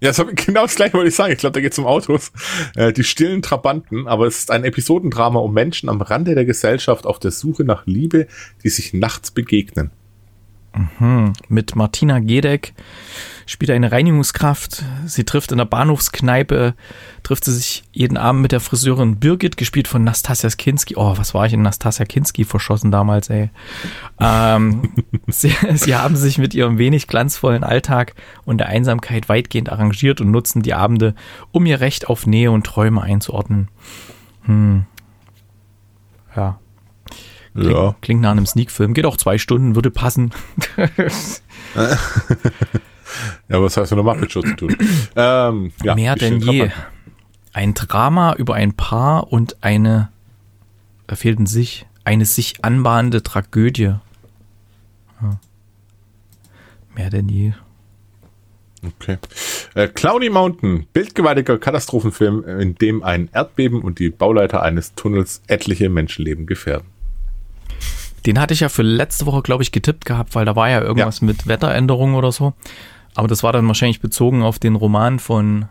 S3: Ja, das hab, <laughs> genau das gleiche wollte ich sagen. Ich glaube, da geht es um Autos. Äh, die stillen Trabanten, aber es ist ein Episodendrama um Menschen am Rande der Gesellschaft auf der Suche nach Liebe, die sich nachts begegnen.
S2: Mit Martina Gedeck spielt eine Reinigungskraft. Sie trifft in der Bahnhofskneipe, trifft sie sich jeden Abend mit der Friseurin Birgit, gespielt von Nastasia Kinski. Oh, was war ich in Nastasia Kinski verschossen damals, ey. Ähm, <laughs> sie, sie haben sich mit ihrem wenig glanzvollen Alltag und der Einsamkeit weitgehend arrangiert und nutzen die Abende, um ihr Recht auf Nähe und Träume einzuordnen. Hm. Ja. Klingt,
S3: Ja.
S2: klingt nach einem Sneak-Film. Geht auch zwei Stunden, würde passen. <laughs> <laughs>
S3: Ja, was heißt mit der Muppet Show zu tun? ähm, ja,
S2: Mehr denn je. Ein Drama über ein Paar und eine, da fehlt ein sich, eine sich anbahnende Tragödie. Ja. Mehr denn je.
S3: Okay. Äh, Cloudy Mountain, bildgewaltiger Katastrophenfilm, in dem ein Erdbeben und die Bauleiter eines Tunnels etliche Menschenleben gefährden.
S2: Den hatte ich ja für letzte Woche, glaube ich, getippt gehabt, weil da war ja irgendwas mit Wetteränderungen oder so. Aber das war dann wahrscheinlich bezogen auf den Roman von,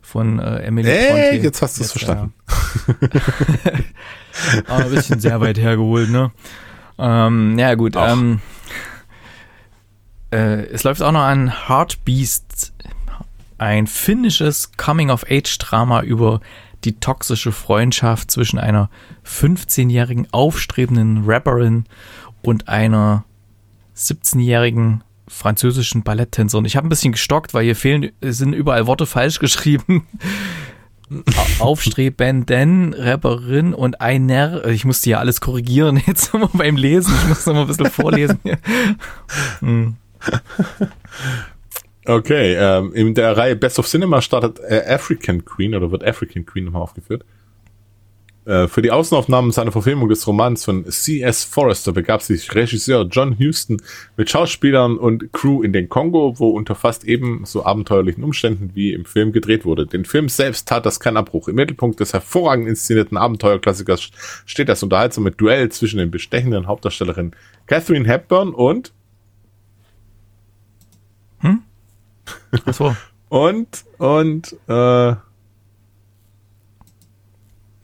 S2: von äh, Emily
S3: Ey,
S2: Bronte.
S3: jetzt hast du es verstanden.
S2: Ja. <laughs> Aber ein bisschen sehr weit hergeholt, ne? Ähm, ja, gut.
S3: Ach.
S2: Ähm, äh, es läuft auch noch an Heartbeast, ein finnisches Coming-of-Age-Drama über die toxische Freundschaft zwischen einer 15-jährigen aufstrebenden Rapperin und einer 17-jährigen französischen Balletttänzer. Und ich habe ein bisschen gestockt, weil hier fehlen, sind überall Worte falsch <laughs> geschrieben. Aufstrebenden, Rapperin und einer. Ich musste ja alles korrigieren <laughs> jetzt immer beim Lesen. Ich muss noch mal ein bisschen vorlesen. <laughs> hm.
S3: Okay, ähm, in der Reihe Best of Cinema startet äh, African Queen oder wird African Queen nochmal aufgeführt. Äh, für die Außenaufnahmen seiner Verfilmung des Romans von C.S. Forrester begab sich Regisseur John Huston mit Schauspielern und Crew in den Kongo, wo unter fast ebenso abenteuerlichen Umständen wie im Film gedreht wurde. Den Film selbst tat das kein Abbruch. Im Mittelpunkt des hervorragend inszenierten Abenteuerklassikers steht das unterhaltsame Duell zwischen den bestechenden Hauptdarstellerinnen Catherine Hepburn und
S2: hm? Achso. <laughs>
S3: und und äh,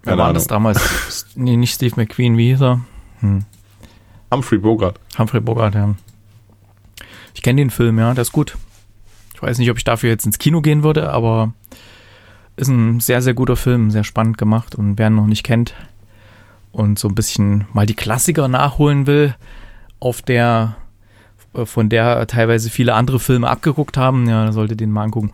S2: Wer war das damals? nee, nicht Steve McQueen, wie hieß er? Hm.
S3: Humphrey Bogart.
S2: Humphrey Bogart, ja. Ich kenne den Film, ja, der ist gut. Ich weiß nicht, ob ich dafür jetzt ins Kino gehen würde, aber ist ein sehr, sehr guter Film, sehr spannend gemacht und wer ihn noch nicht kennt und so ein bisschen mal die Klassiker nachholen will, auf der, von der teilweise viele andere Filme abgeguckt haben, ja, sollte den mal angucken.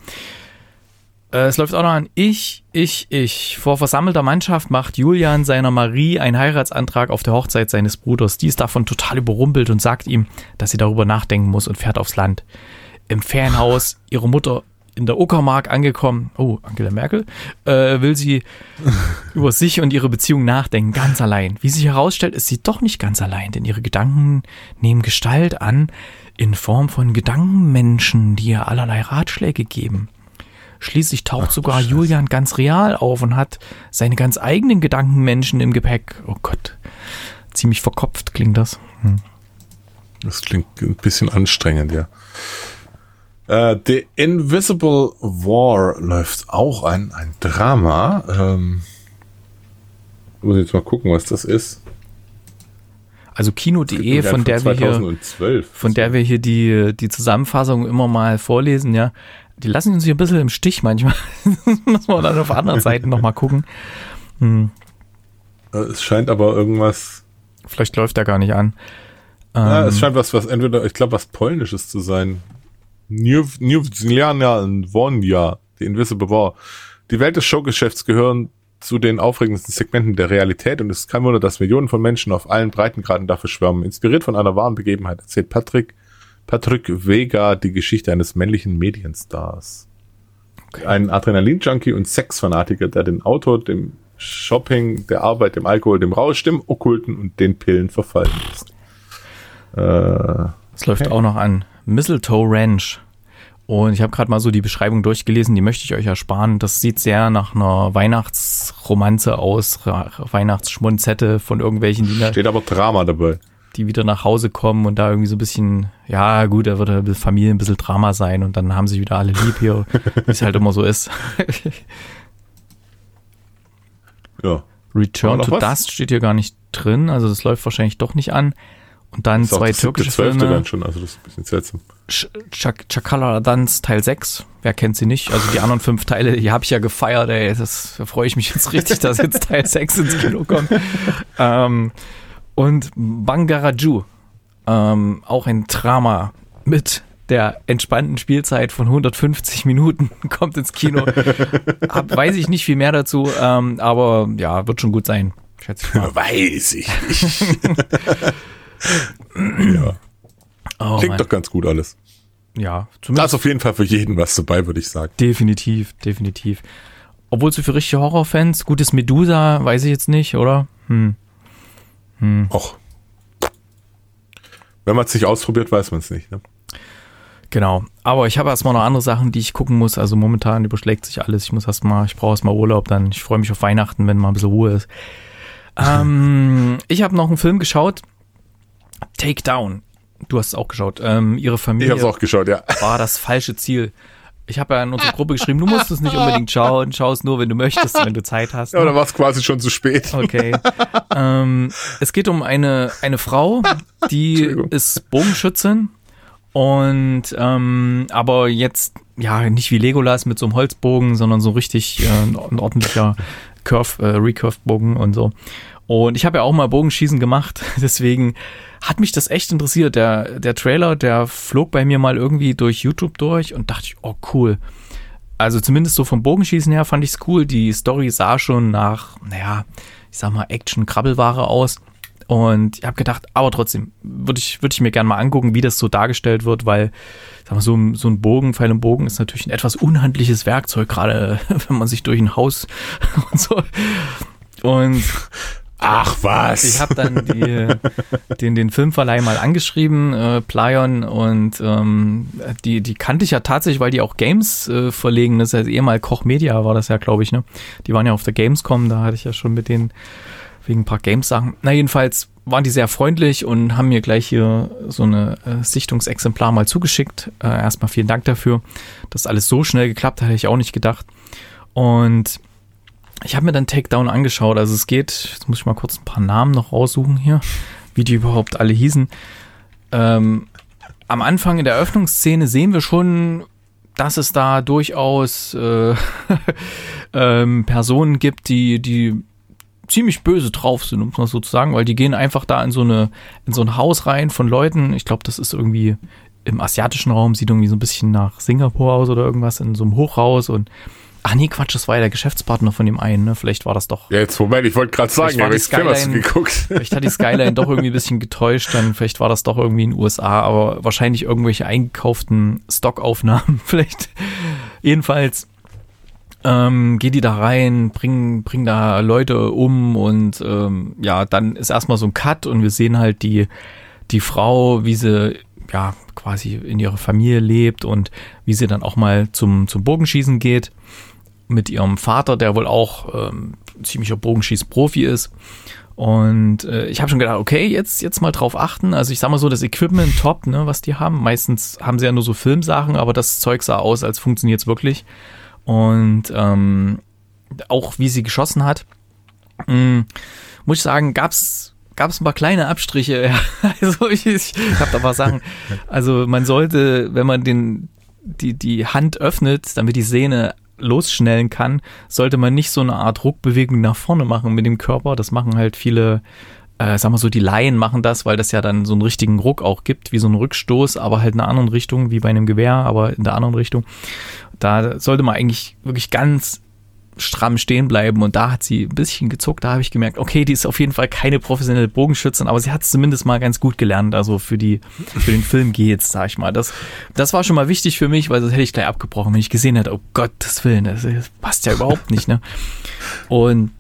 S2: Äh, es läuft auch noch an Ich, ich, ich. Vor versammelter Mannschaft macht Julian seiner Marie einen Heiratsantrag auf der Hochzeit seines Bruders. Die ist davon total überrumpelt und sagt ihm, dass sie darüber nachdenken muss und fährt aufs Land. Im Ferienhaus <laughs> ihre Mutter in der Uckermark angekommen, oh, Angela Merkel, äh, will sie <laughs> über sich und ihre Beziehung nachdenken, ganz allein. Wie sich herausstellt, ist sie doch nicht ganz allein, denn ihre Gedanken nehmen Gestalt an in Form von Gedankenmenschen, die ihr allerlei Ratschläge geben. Schließlich taucht Ach, sogar Scheiße. Julian ganz real auf und hat seine ganz eigenen Gedankenmenschen im Gepäck. Oh Gott, ziemlich verkopft klingt das. Hm.
S3: Das klingt ein bisschen anstrengend, ja. Uh, The Invisible War läuft auch ein, ein Drama. Ähm, muss jetzt mal gucken, was das ist.
S2: Also Kino.de, von der wir hier, von der wir hier die, die Zusammenfassung immer mal vorlesen, ja, die lassen uns hier ein bisschen im Stich manchmal. <laughs> Muss man dann auf anderen Seiten nochmal gucken. Hm.
S3: Äh, es scheint aber irgendwas.
S2: Vielleicht läuft er gar nicht an.
S3: Ja, ähm, es scheint was, was entweder, ich glaube, was Polnisches zu sein. New, New und Vonja, die Invisible War. Die Welt des Showgeschäfts gehören zu den aufregendsten Segmenten der Realität und es ist kein Wunder, dass Millionen von Menschen auf allen Breitengraden dafür schwärmen. Inspiriert von einer wahren Begebenheit erzählt Patrick Patrick Vega die Geschichte eines männlichen Medienstars. Okay. Ein Adrenalin-Junkie und Sexfanatiker, der den Autor, dem Shopping, der Arbeit, dem Alkohol, dem Rausch, dem Okkulten und den Pillen verfallen ist.
S2: Äh, es läuft okay. auch noch an. Mistletoe Ranch. Und ich habe gerade mal so die Beschreibung durchgelesen, die möchte ich euch ersparen. Das sieht sehr nach einer Weihnachtsromanze aus, Weihnachtsschmonzette von irgendwelchen.
S3: Steht aber Drama dabei
S2: die wieder nach Hause kommen und da irgendwie so ein bisschen, ja gut, da wird halt Familie ein bisschen Drama sein und dann haben sich wieder alle lieb hier, <laughs> wie es halt immer so ist. <laughs>
S3: ja.
S2: Return to was? Dust steht hier gar nicht drin, also das läuft wahrscheinlich doch nicht an. Und dann
S3: das
S2: zwei türkische Filme.
S3: Dann schon, also das ist ein bisschen seltsam.
S2: Ch Chakala Dance Teil 6, wer kennt sie nicht? Also die anderen fünf Teile, die habe ich ja gefeiert, ey, das, da freue ich mich jetzt richtig, dass jetzt Teil 6 ins Kino kommt. <laughs> ähm, und Bangaraju, ähm, auch ein Drama mit der entspannten Spielzeit von 150 Minuten <laughs> kommt ins Kino. <laughs> Hab, weiß ich nicht viel mehr dazu, ähm, aber ja, wird schon gut sein.
S3: Schätze ich mal. <laughs> Weiß ich nicht. ja. Oh, Klingt Mann. doch ganz gut alles.
S2: Ja,
S3: zumindest. Da ist auf jeden Fall für jeden was dabei, würde ich sagen.
S2: Definitiv, definitiv. Obwohl so für richtige Horrorfans, gutes Medusa, weiß ich jetzt nicht, oder? Hm.
S3: Hm. Och. Wenn man es nicht ausprobiert, weiß man es nicht. Ne?
S2: Genau. Aber ich habe erstmal noch andere Sachen, die ich gucken muss. Also momentan überschlägt sich alles. Ich muss erstmal, ich brauche erstmal Urlaub, dann ich freue mich auf Weihnachten, wenn mal ein bisschen Ruhe ist. <laughs> ähm, ich habe noch einen Film geschaut. Take Down. Du hast es auch geschaut. Ähm, ihre Familie
S3: ich habe es auch geschaut, ja.
S2: war das falsche Ziel. Ich habe ja in unsere Gruppe geschrieben, du musst es nicht <laughs> unbedingt schauen, schau es nur, wenn du möchtest, wenn du Zeit hast. <laughs>
S3: Ja, dann war es quasi schon zu spät.
S2: Okay. <laughs> ähm, es geht um eine, eine Frau, die ist Bogenschützin und ähm, aber jetzt ja nicht wie Legolas mit so einem Holzbogen, sondern so richtig äh, ein ordentlicher Curve, äh, Recurved Bogen und so. Und ich habe ja auch mal Bogenschießen gemacht, deswegen hat mich das echt interessiert. Der, der Trailer, der flog bei mir mal irgendwie durch YouTube durch und dachte ich, oh cool. Also zumindest so vom Bogenschießen her fand ich es cool. Die Story sah schon nach, naja, ich sag mal, Action-Krabbelware aus. Und ich habe gedacht, aber trotzdem würde ich, würd ich mir gerne mal angucken, wie das so dargestellt wird, weil sag mal, so, so ein Bogen, Pfeil und Bogen ist natürlich ein etwas unhandliches Werkzeug, gerade <laughs> wenn man sich durch ein Haus <laughs> und so. Und
S3: Ach was.
S2: ich habe dann die, den, den Filmverleih mal angeschrieben, äh, Plyon, und ähm, die, die kannte ich ja tatsächlich, weil die auch Games äh, verlegen. Das ist ja eh mal Koch Media war das ja, glaube ich, ne? Die waren ja auf der Gamescom, da hatte ich ja schon mit denen wegen ein paar Games-Sachen. Na, jedenfalls waren die sehr freundlich und haben mir gleich hier so eine äh, Sichtungsexemplar mal zugeschickt. Äh, erstmal vielen Dank dafür. dass alles so schnell geklappt, hätte ich auch nicht gedacht. Und ich habe mir dann Takedown angeschaut. Also es geht, jetzt muss ich mal kurz ein paar Namen noch raussuchen hier, wie die überhaupt alle hießen. Ähm, am Anfang in der Eröffnungsszene sehen wir schon, dass es da durchaus äh, <laughs> ähm, Personen gibt, die, die ziemlich böse drauf sind, um es so zu sagen, weil die gehen einfach da in so eine, in so ein Haus rein von Leuten. Ich glaube, das ist irgendwie im asiatischen Raum, sieht irgendwie so ein bisschen nach Singapur aus oder irgendwas, in so einem Hochhaus und Ach nee, Quatsch, das war ja der Geschäftspartner von dem einen, ne? Vielleicht war das doch.
S3: Ja, jetzt Moment, ich wollte gerade sagen, ja, du
S2: Skyline-
S3: geguckt? <laughs>
S2: Vielleicht hat die Skyline doch irgendwie ein bisschen getäuscht, dann vielleicht war das doch irgendwie in den USA, aber wahrscheinlich irgendwelche eingekauften Stockaufnahmen, <laughs> vielleicht. Jedenfalls ähm, geht die da rein, bringen, bringen da Leute um und ähm, ja, dann ist erstmal so ein Cut und wir sehen halt die, die Frau, wie sie ja quasi in ihrer Familie lebt und wie sie dann auch mal zum, zum Bogenschießen geht mit ihrem Vater, der wohl auch ähm, ziemlicher Bogenschieß-Profi ist. Und äh, ich habe schon gedacht, okay, jetzt, jetzt mal drauf achten. Also ich sag mal so, das Equipment top, ne, was die haben. Meistens haben sie ja nur so Filmsachen, aber das Zeug sah aus, als funktioniert's wirklich. Und ähm, auch wie sie geschossen hat, mh, muss ich sagen, gab's gab's ein paar kleine Abstriche. Ja. <laughs> Also ich, ich habe da ein paar Sachen. Also man sollte, wenn man den die die Hand öffnet, damit die Sehne losschnellen kann, sollte man nicht so eine Art Ruckbewegung nach vorne machen mit dem Körper. Das machen halt viele, äh, sagen wir so, die Laien machen das, weil das ja dann so einen richtigen Ruck auch gibt, wie so ein Rückstoß, aber halt in einer anderen Richtung, wie bei einem Gewehr, aber in der anderen Richtung. Da sollte man eigentlich wirklich ganz stramm stehen bleiben und da hat sie ein bisschen gezuckt. Da habe ich gemerkt, okay, die ist auf jeden Fall keine professionelle Bogenschützin, aber sie hat es zumindest mal ganz gut gelernt. Also für die für den Film geht's, sag ich mal. Das das war schon mal wichtig für mich, weil das hätte ich gleich abgebrochen, wenn ich gesehen hätte, oh Gottes Willen, das, passt ja überhaupt nicht, ne? Und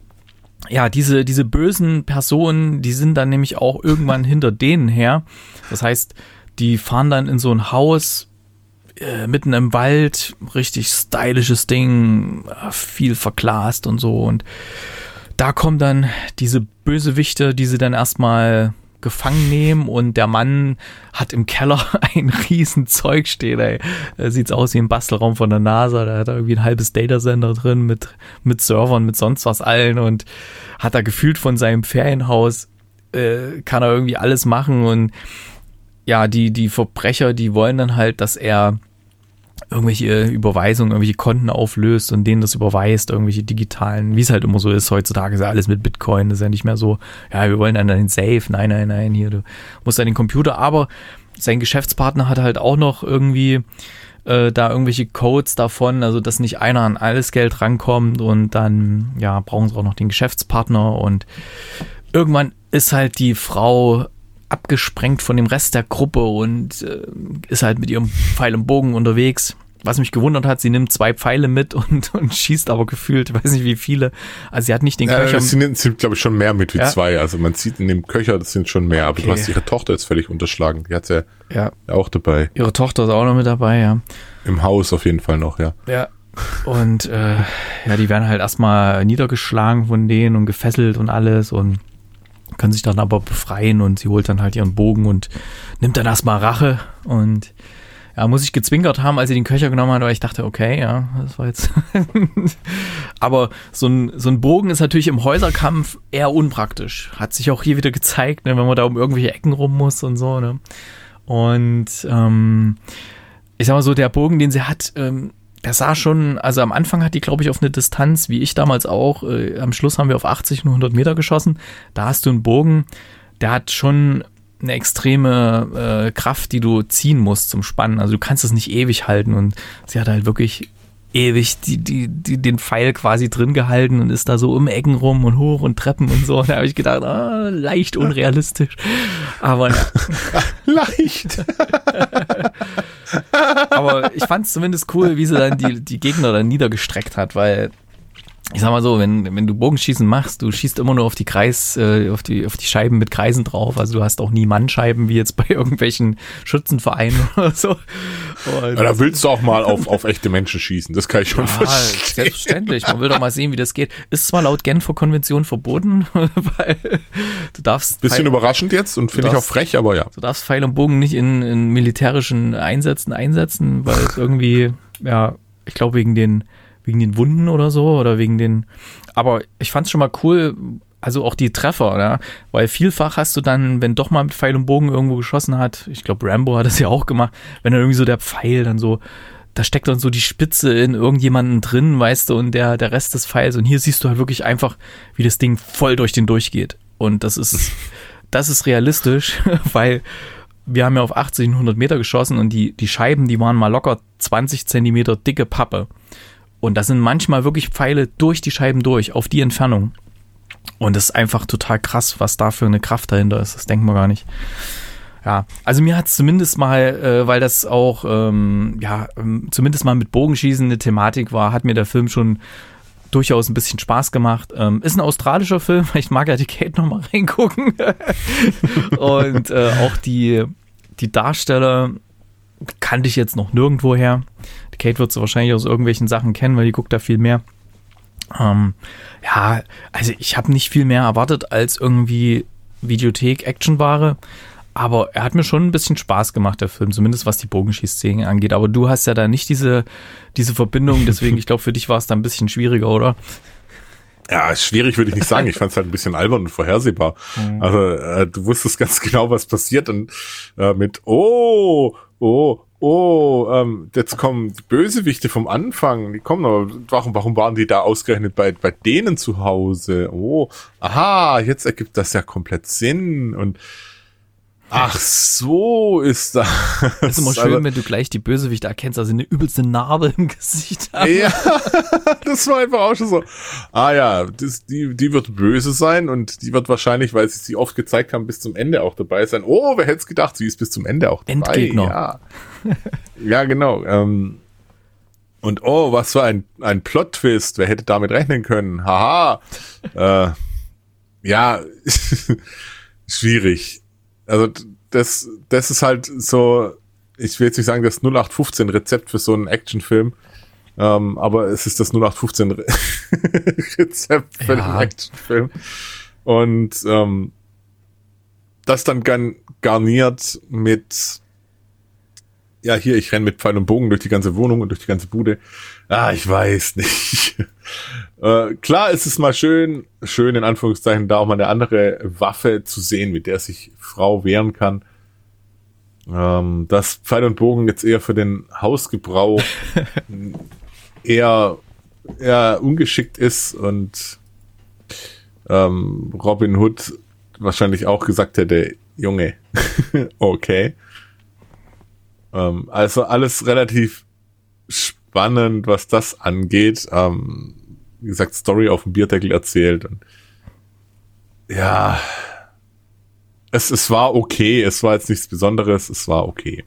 S2: ja, diese, diese bösen Personen, die sind dann nämlich auch irgendwann hinter denen her. Das heißt, die fahren dann in so ein Haus äh, mitten im Wald, richtig stylisches Ding, äh, viel verglast und so. Und da kommen dann diese Bösewichte, die sie dann erstmal gefangen nehmen und der Mann hat im Keller <laughs> ein riesen Zeug stehen, ey. Da sieht's aus wie ein Bastelraum von der NASA, da hat er irgendwie ein halbes Datacenter drin mit, mit Servern, mit sonst was allen und hat da gefühlt von seinem Ferienhaus, äh, kann er irgendwie alles machen und ja, die, die Verbrecher, die wollen dann halt, dass er irgendwelche Überweisungen, irgendwelche Konten auflöst und denen das überweist, irgendwelche digitalen, wie es halt immer so ist, heutzutage ist ja alles mit Bitcoin, das ist ja nicht mehr so, ja, wir wollen dann den Safe, nein, nein, nein, hier, du musst dann den Computer, aber sein Geschäftspartner hat halt auch noch irgendwie äh, da irgendwelche Codes davon, also dass nicht einer an alles Geld rankommt und dann, ja, brauchen sie auch noch den Geschäftspartner und irgendwann ist halt die Frau abgesprengt von dem Rest der Gruppe und äh, ist halt mit ihrem Pfeil und Bogen unterwegs. Was mich gewundert hat, sie nimmt zwei Pfeile mit und, <laughs> und schießt aber gefühlt, weiß nicht wie viele. Also sie hat nicht den
S3: Ja,
S2: Köcher.
S3: das sind, sind glaube ich, schon mehr mit wie
S2: Ja.
S3: zwei. Also man sieht in dem Köcher, das sind schon mehr. Aber du
S2: Okay.
S3: hast ihre Tochter jetzt völlig unterschlagen. Die hat ja
S2: ja,
S3: auch dabei.
S2: ihre Tochter ist auch noch mit dabei, ja.
S3: Im Haus auf jeden Fall noch, ja.
S2: Ja. Und äh, ja, die werden halt erstmal niedergeschlagen von denen und gefesselt und alles und können sich dann aber befreien und sie holt dann halt ihren Bogen und nimmt dann erstmal Rache und ja, muss ich gezwinkert haben, als sie den Köcher genommen hat, weil ich dachte, okay, ja, das war jetzt. <laughs> aber so ein, so ein Bogen ist natürlich im Häuserkampf eher unpraktisch. Hat sich auch hier wieder gezeigt, ne, wenn man da um irgendwelche Ecken rum muss und so, ne. Und ähm, ich sag mal so, der Bogen, den sie hat, ähm, der sah schon, also am Anfang hat die, glaube ich, auf eine Distanz, wie ich damals auch, äh, am Schluss haben wir auf 80 und 100 Meter geschossen. Da hast du einen Bogen, der hat schon eine extreme äh, Kraft, die du ziehen musst zum Spannen. Also du kannst es nicht ewig halten und sie hat halt wirklich ewig die, die, die, den Pfeil quasi drin gehalten und ist da so um Ecken rum und hoch und Treppen und so. Da habe ich gedacht, ah, leicht unrealistisch. Aber <laughs>
S3: leicht. <laughs>
S2: aber ich fand es zumindest cool, wie sie dann die, die Gegner dann niedergestreckt hat, weil ich sag mal so, wenn, wenn du Bogenschießen machst, du schießt immer nur auf die Kreis, äh, auf die, auf die Scheiben mit Kreisen drauf. Also du hast auch nie Mannscheiben wie jetzt <laughs> bei irgendwelchen Schützenvereinen <laughs> oder so.
S3: Und ja, da willst du auch mal auf, auf echte Menschen schießen. Das kann ich schon ja, verstehen.
S2: Selbstverständlich. Man will doch mal sehen, wie das geht. Ist zwar laut Genfer Konvention verboten, <laughs> weil du darfst.
S3: Bisschen Pfeil, überraschend jetzt und finde ich auch frech, aber ja.
S2: Du darfst Pfeil und Bogen nicht in, in militärischen Einsätzen einsetzen, weil es irgendwie, ja, ich glaube wegen den wegen den Wunden oder so oder wegen den. Aber ich fand es schon mal cool, also auch die Treffer, ja? weil vielfach hast du dann, wenn doch mal mit Pfeil und Bogen irgendwo geschossen hat, ich glaube Rambo hat das ja auch gemacht, wenn dann irgendwie so der Pfeil dann so, da steckt dann so die Spitze in irgendjemanden drin, weißt du, und der, der Rest des Pfeils und hier siehst du halt wirklich einfach, wie das Ding voll durch den durchgeht und das ist, <laughs> das ist realistisch, <laughs> weil wir haben ja auf 80 und 100 Meter geschossen und die, die Scheiben, die waren mal locker 20 Zentimeter dicke Pappe. Und da sind manchmal wirklich Pfeile durch die Scheiben durch, auf die Entfernung. Und das ist einfach total krass, was da für eine Kraft dahinter ist. Das denkt man gar nicht. Ja, also mir hat es zumindest mal, äh, weil das auch, ähm, ja, ähm, zumindest mal mit Bogenschießen eine Thematik war, hat mir der Film schon durchaus ein bisschen Spaß gemacht. Ähm, ist ein australischer Film, <laughs> ich mag ja die Kate nochmal reingucken. <laughs> Und äh, auch die, die Darsteller kannte ich jetzt noch nirgendwo her. Kate wird sie wahrscheinlich aus irgendwelchen Sachen kennen, weil die guckt da viel mehr. Ähm, ja, also ich habe nicht viel mehr erwartet als irgendwie Videothek-Actionware. Aber er hat mir schon ein bisschen Spaß gemacht, der Film, zumindest was die Bogenschießszenen angeht. Aber du hast ja da nicht diese, diese Verbindung, deswegen, ich glaube, für dich war es da ein bisschen schwieriger, oder?
S3: Ja, schwierig würde ich nicht sagen. Ich fand es halt ein bisschen albern und vorhersehbar. Mhm. Also äh, du wusstest ganz genau, was passiert und äh, mit oh, oh, oh, ähm, jetzt kommen die Bösewichte vom Anfang, die kommen aber, warum, warum waren die da ausgerechnet bei, bei denen zu Hause? Oh, aha, jetzt ergibt das ja komplett Sinn und Ach so ist das.
S2: Das ist immer schön, also, wenn du gleich die Bösewichte erkennst, also eine übelste Narbe im Gesicht haben.
S3: Ja, <laughs> das war einfach auch schon so. Ah ja, das, die, die wird böse sein und die wird wahrscheinlich, weil sie sie oft gezeigt haben, bis zum Ende auch dabei sein. Oh, wer hätte es gedacht, sie ist bis zum Ende auch dabei.
S2: Endgegner.
S3: Ja, ja genau. Ähm, und oh, was für ein, ein Plot-Twist. Wer hätte damit rechnen können? Haha. äh, ja, <laughs> schwierig also das, das ist halt so, ich will jetzt nicht sagen, das 0815 Rezept für so einen Actionfilm, ähm, aber es ist das 0815 Re Rezept für ja. einen Actionfilm. Und ähm, das dann garniert mit ja, hier, ich renn mit Pfeil und Bogen durch die ganze Wohnung und durch die ganze Bude. Ah, ich weiß <laughs> nicht. äh, klar ist es mal schön, schön in Anführungszeichen, da auch mal eine andere Waffe zu sehen, mit der sich Frau wehren kann. Ähm, dass Pfeil und Bogen jetzt eher für den Hausgebrauch <laughs> eher, eher ungeschickt ist und ähm, Robin Hood wahrscheinlich auch gesagt hätte, Junge, <laughs> okay. Ähm, also alles relativ spannend, was das angeht. Ähm, wie gesagt, Story auf dem Bierdeckel erzählt. Und ja, es, es war okay. Es war jetzt nichts Besonderes. Es war okay.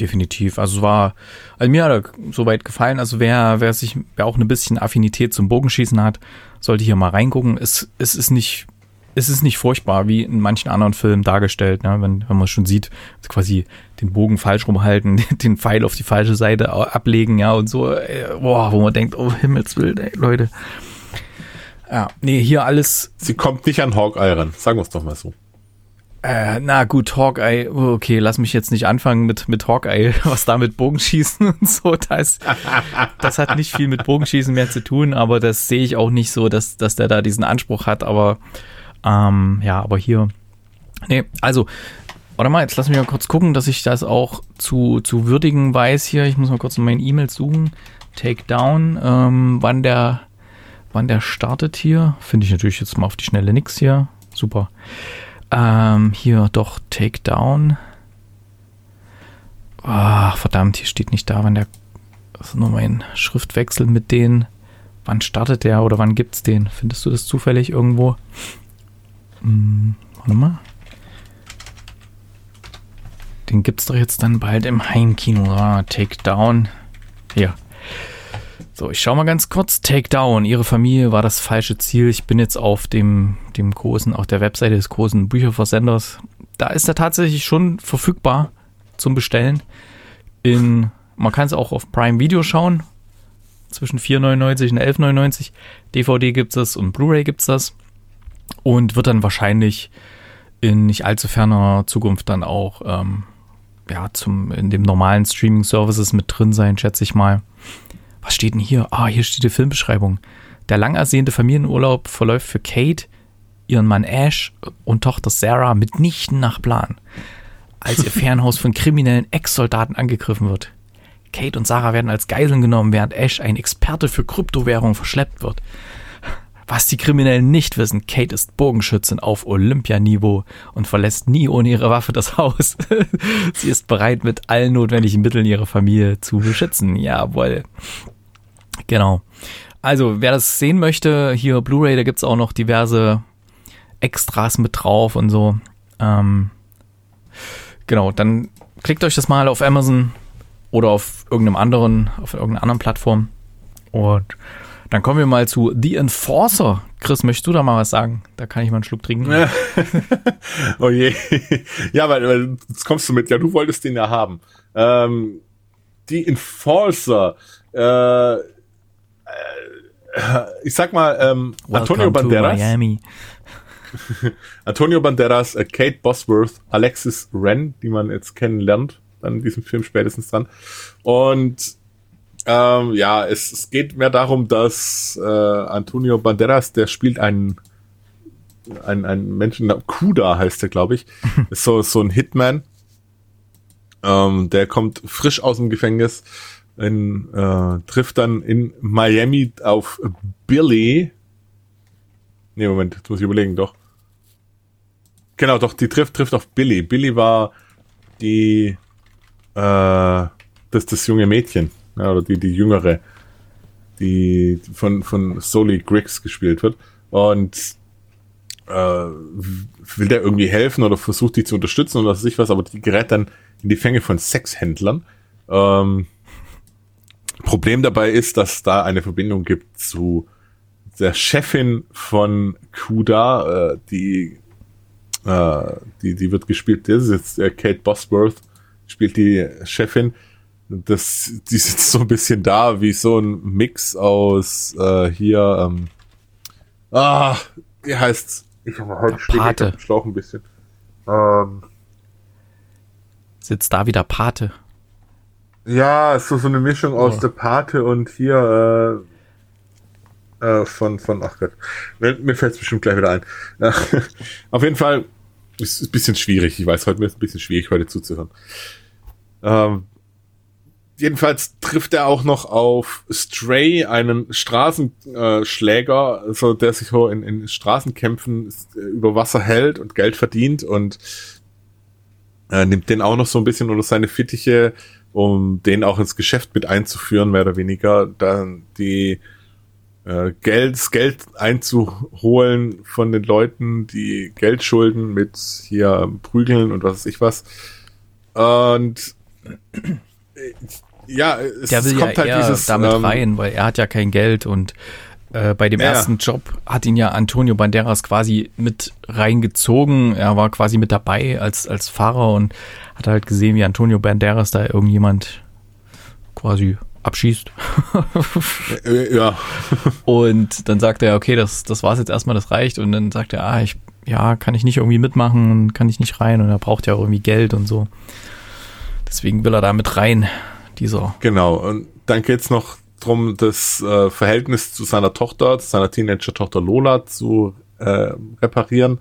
S2: Definitiv. Also war, also mir hat er soweit gefallen. Also wer, wer sich, wer auch ein bisschen Affinität zum Bogenschießen hat, sollte hier mal reingucken. Es, es ist nicht es ist nicht furchtbar, wie in manchen anderen Filmen dargestellt, ne? wenn, wenn man schon sieht, quasi den Bogen falsch rumhalten, <laughs> den Pfeil auf die falsche Seite ablegen, ja, und so, äh, boah, wo man denkt, oh Himmelswild, ey, Leute. Ja, nee, hier alles.
S3: Sie kommt nicht an Hawkeye ran, sagen wir es doch mal so.
S2: Äh, na gut, Hawkeye, okay, lass mich jetzt nicht anfangen mit, mit Hawkeye, <laughs> was da mit Bogenschießen <laughs> und so, das, das hat nicht viel mit Bogenschießen mehr zu tun, aber das sehe ich auch nicht so, dass, dass der da diesen Anspruch hat, aber ähm, ja, aber hier. Nee, also Warte mal, jetzt lass mich mal kurz gucken, dass ich das auch zu, zu würdigen weiß hier. Ich muss mal kurz in meinen E-Mails suchen. Takedown, ähm, wann der, wann der startet hier. Finde ich natürlich jetzt mal auf die Schnelle nix hier. Super. Ähm, hier doch Takedown. Ach, verdammt, hier steht nicht da, wann der. Das ist nur mein Schriftwechsel mit denen. Wann startet der oder wann gibt's den? Findest du das zufällig irgendwo? Hm, warte mal. Den gibt's doch jetzt dann bald im Heimkino. Ah, Takedown. Hier. So, ich schau mal ganz kurz. Takedown. Ihre Familie war das falsche Ziel. Ich bin jetzt auf dem, dem großen, auf der Webseite des großen Bücherversenders. Da ist er tatsächlich schon verfügbar zum Bestellen. In, man kann es auch auf Prime Video schauen. Zwischen 4,99 und 11,99. DVD gibt es und Blu-ray gibt es das. Und wird dann wahrscheinlich in nicht allzu ferner Zukunft dann auch ähm, ja, zum, in dem normalen Streaming-Services mit drin sein, schätze ich mal. Was steht denn hier? Ah, hier steht die Filmbeschreibung. Der lang ersehnte Familienurlaub verläuft für Kate, ihren Mann Ash und Tochter Sarah mitnichten nach Plan, als ihr <laughs> Fernhaus von kriminellen Ex-Soldaten angegriffen wird. Kate und Sarah werden als Geiseln genommen, während Ash, ein Experte für Kryptowährung, verschleppt wird. Was die Kriminellen nicht wissen, Kate ist Bogenschützin auf Olympianiveau und verlässt nie ohne ihre Waffe das <laughs> Haus. Sie ist bereit, mit allen notwendigen Mitteln ihre Familie zu beschützen. Jawohl. Genau. Also, wer das sehen möchte, hier Blu-ray, da gibt's auch noch diverse Extras mit drauf und so. Ähm, genau, dann klickt euch das mal auf Amazon oder auf irgendeinem anderen, auf irgendeiner anderen Plattform. Und dann kommen wir mal zu The Enforcer. Chris, möchtest du da mal was sagen? Da kann ich mal einen Schluck trinken. <laughs>
S3: oh je. Ja, weil, weil jetzt kommst du mit, ja, du wolltest den ja haben. Ähm, die Enforcer. Äh, äh, ich sag mal, ähm, Antonio Banderas.
S2: Miami. <laughs>
S3: Antonio Banderas, äh, Kate Bosworth, Alexis Wren, die man jetzt kennenlernt, dann in diesem Film spätestens dran. Und ähm, ja, es, es geht mehr darum, dass äh, Antonio Banderas, der spielt einen ein, ein Menschen, Kuda heißt der, glaube ich, <laughs> ist so, so ein Hitman. Ähm, der kommt frisch aus dem Gefängnis, in, äh, trifft dann in Miami auf Billy. Nee, Moment, jetzt muss ich überlegen, doch. Genau, doch, die trifft, trifft auf Billy. Billy war die, äh, das, das junge Mädchen ja, oder die, die jüngere, die von, von Soli Griggs gespielt wird. Und äh, will der irgendwie helfen oder versucht die zu unterstützen oder was weiß ich was, aber die gerät dann in die Fänge von Sexhändlern. Ähm, Problem dabei ist, dass da eine Verbindung gibt zu der Chefin von Kuda, äh, die, äh, die, die wird gespielt, das ist jetzt äh, Kate Bosworth, spielt die Chefin, das, die sitzt so ein bisschen da wie so ein Mix aus äh, hier, ähm, ah, wie heißt's? Ich habe heute
S2: Pate.
S3: Schlauch ein bisschen. Ähm,
S2: Sitzt da wieder Pate.
S3: Ja, ist so, so eine Mischung aus oh. der Pate und hier äh, äh, von, von, ach Gott, mir, mir fällt es bestimmt gleich wieder ein. <laughs> Auf jeden Fall ist es ein bisschen schwierig. Ich weiß, heute ist es ein bisschen schwierig, heute zuzuhören. Ähm, jedenfalls trifft er auch noch auf Stray, einen Straßenschläger, also der sich so in, in Straßenkämpfen äh, über Wasser hält und Geld verdient und äh, nimmt den auch noch so ein bisschen unter seine Fittiche, um den auch ins Geschäft mit einzuführen, mehr oder weniger, dann die äh, Geld, das Geld einzuholen von den Leuten, die Geld schulden mit hier Prügeln und was weiß ich was. Und ja, es,
S2: der will kommt ja halt dieses, damit ähm, rein, weil er hat ja kein Geld und äh, bei dem ja. ersten Job hat ihn ja Antonio Banderas quasi mit reingezogen. Er war quasi mit dabei als, als Fahrer und hat halt gesehen, wie Antonio Banderas da irgendjemand quasi abschießt. <laughs>
S3: Äh, ja. <laughs>
S2: und dann sagt er, okay, das, das war's jetzt erstmal, das reicht. Und dann sagt er, ah, ich, ja, kann ich nicht irgendwie mitmachen, kann ich nicht rein und er braucht ja auch irgendwie Geld und so. Deswegen will er da mit rein dieser.
S3: Genau, und dann geht's noch drum, das äh, Verhältnis zu seiner Tochter, zu seiner Teenager-Tochter Lola zu äh, reparieren.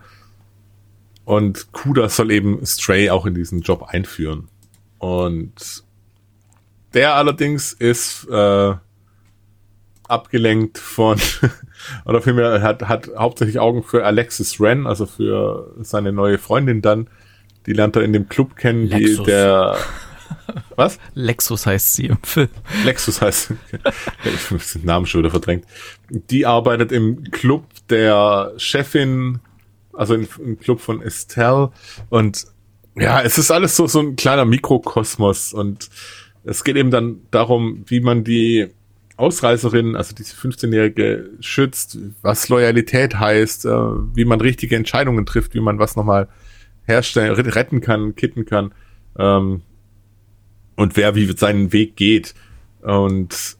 S3: Und Kuda soll eben Stray auch in diesen Job einführen. Und der allerdings ist äh, abgelenkt von, <laughs> oder vielmehr hat, hat hauptsächlich Augen für Alexis Wren, also für seine neue Freundin dann. Die lernt er in dem Club kennen,
S2: Lexus.
S3: die der. <laughs> Was?
S2: Lexus heißt sie im Film.
S3: Lexus heißt. ich habe den Namen schon wieder verdrängt. Die arbeitet im Club der Chefin, also im, Club von Estelle. Und ja, es ist alles so, so ein kleiner Mikrokosmos. Und es geht eben dann darum, wie man die Ausreißerin, also diese 15-Jährige, schützt, was Loyalität heißt, äh, wie man richtige Entscheidungen trifft, wie man was nochmal herstellen, retten kann, kitten kann. Ähm, und wer wie seinen Weg geht und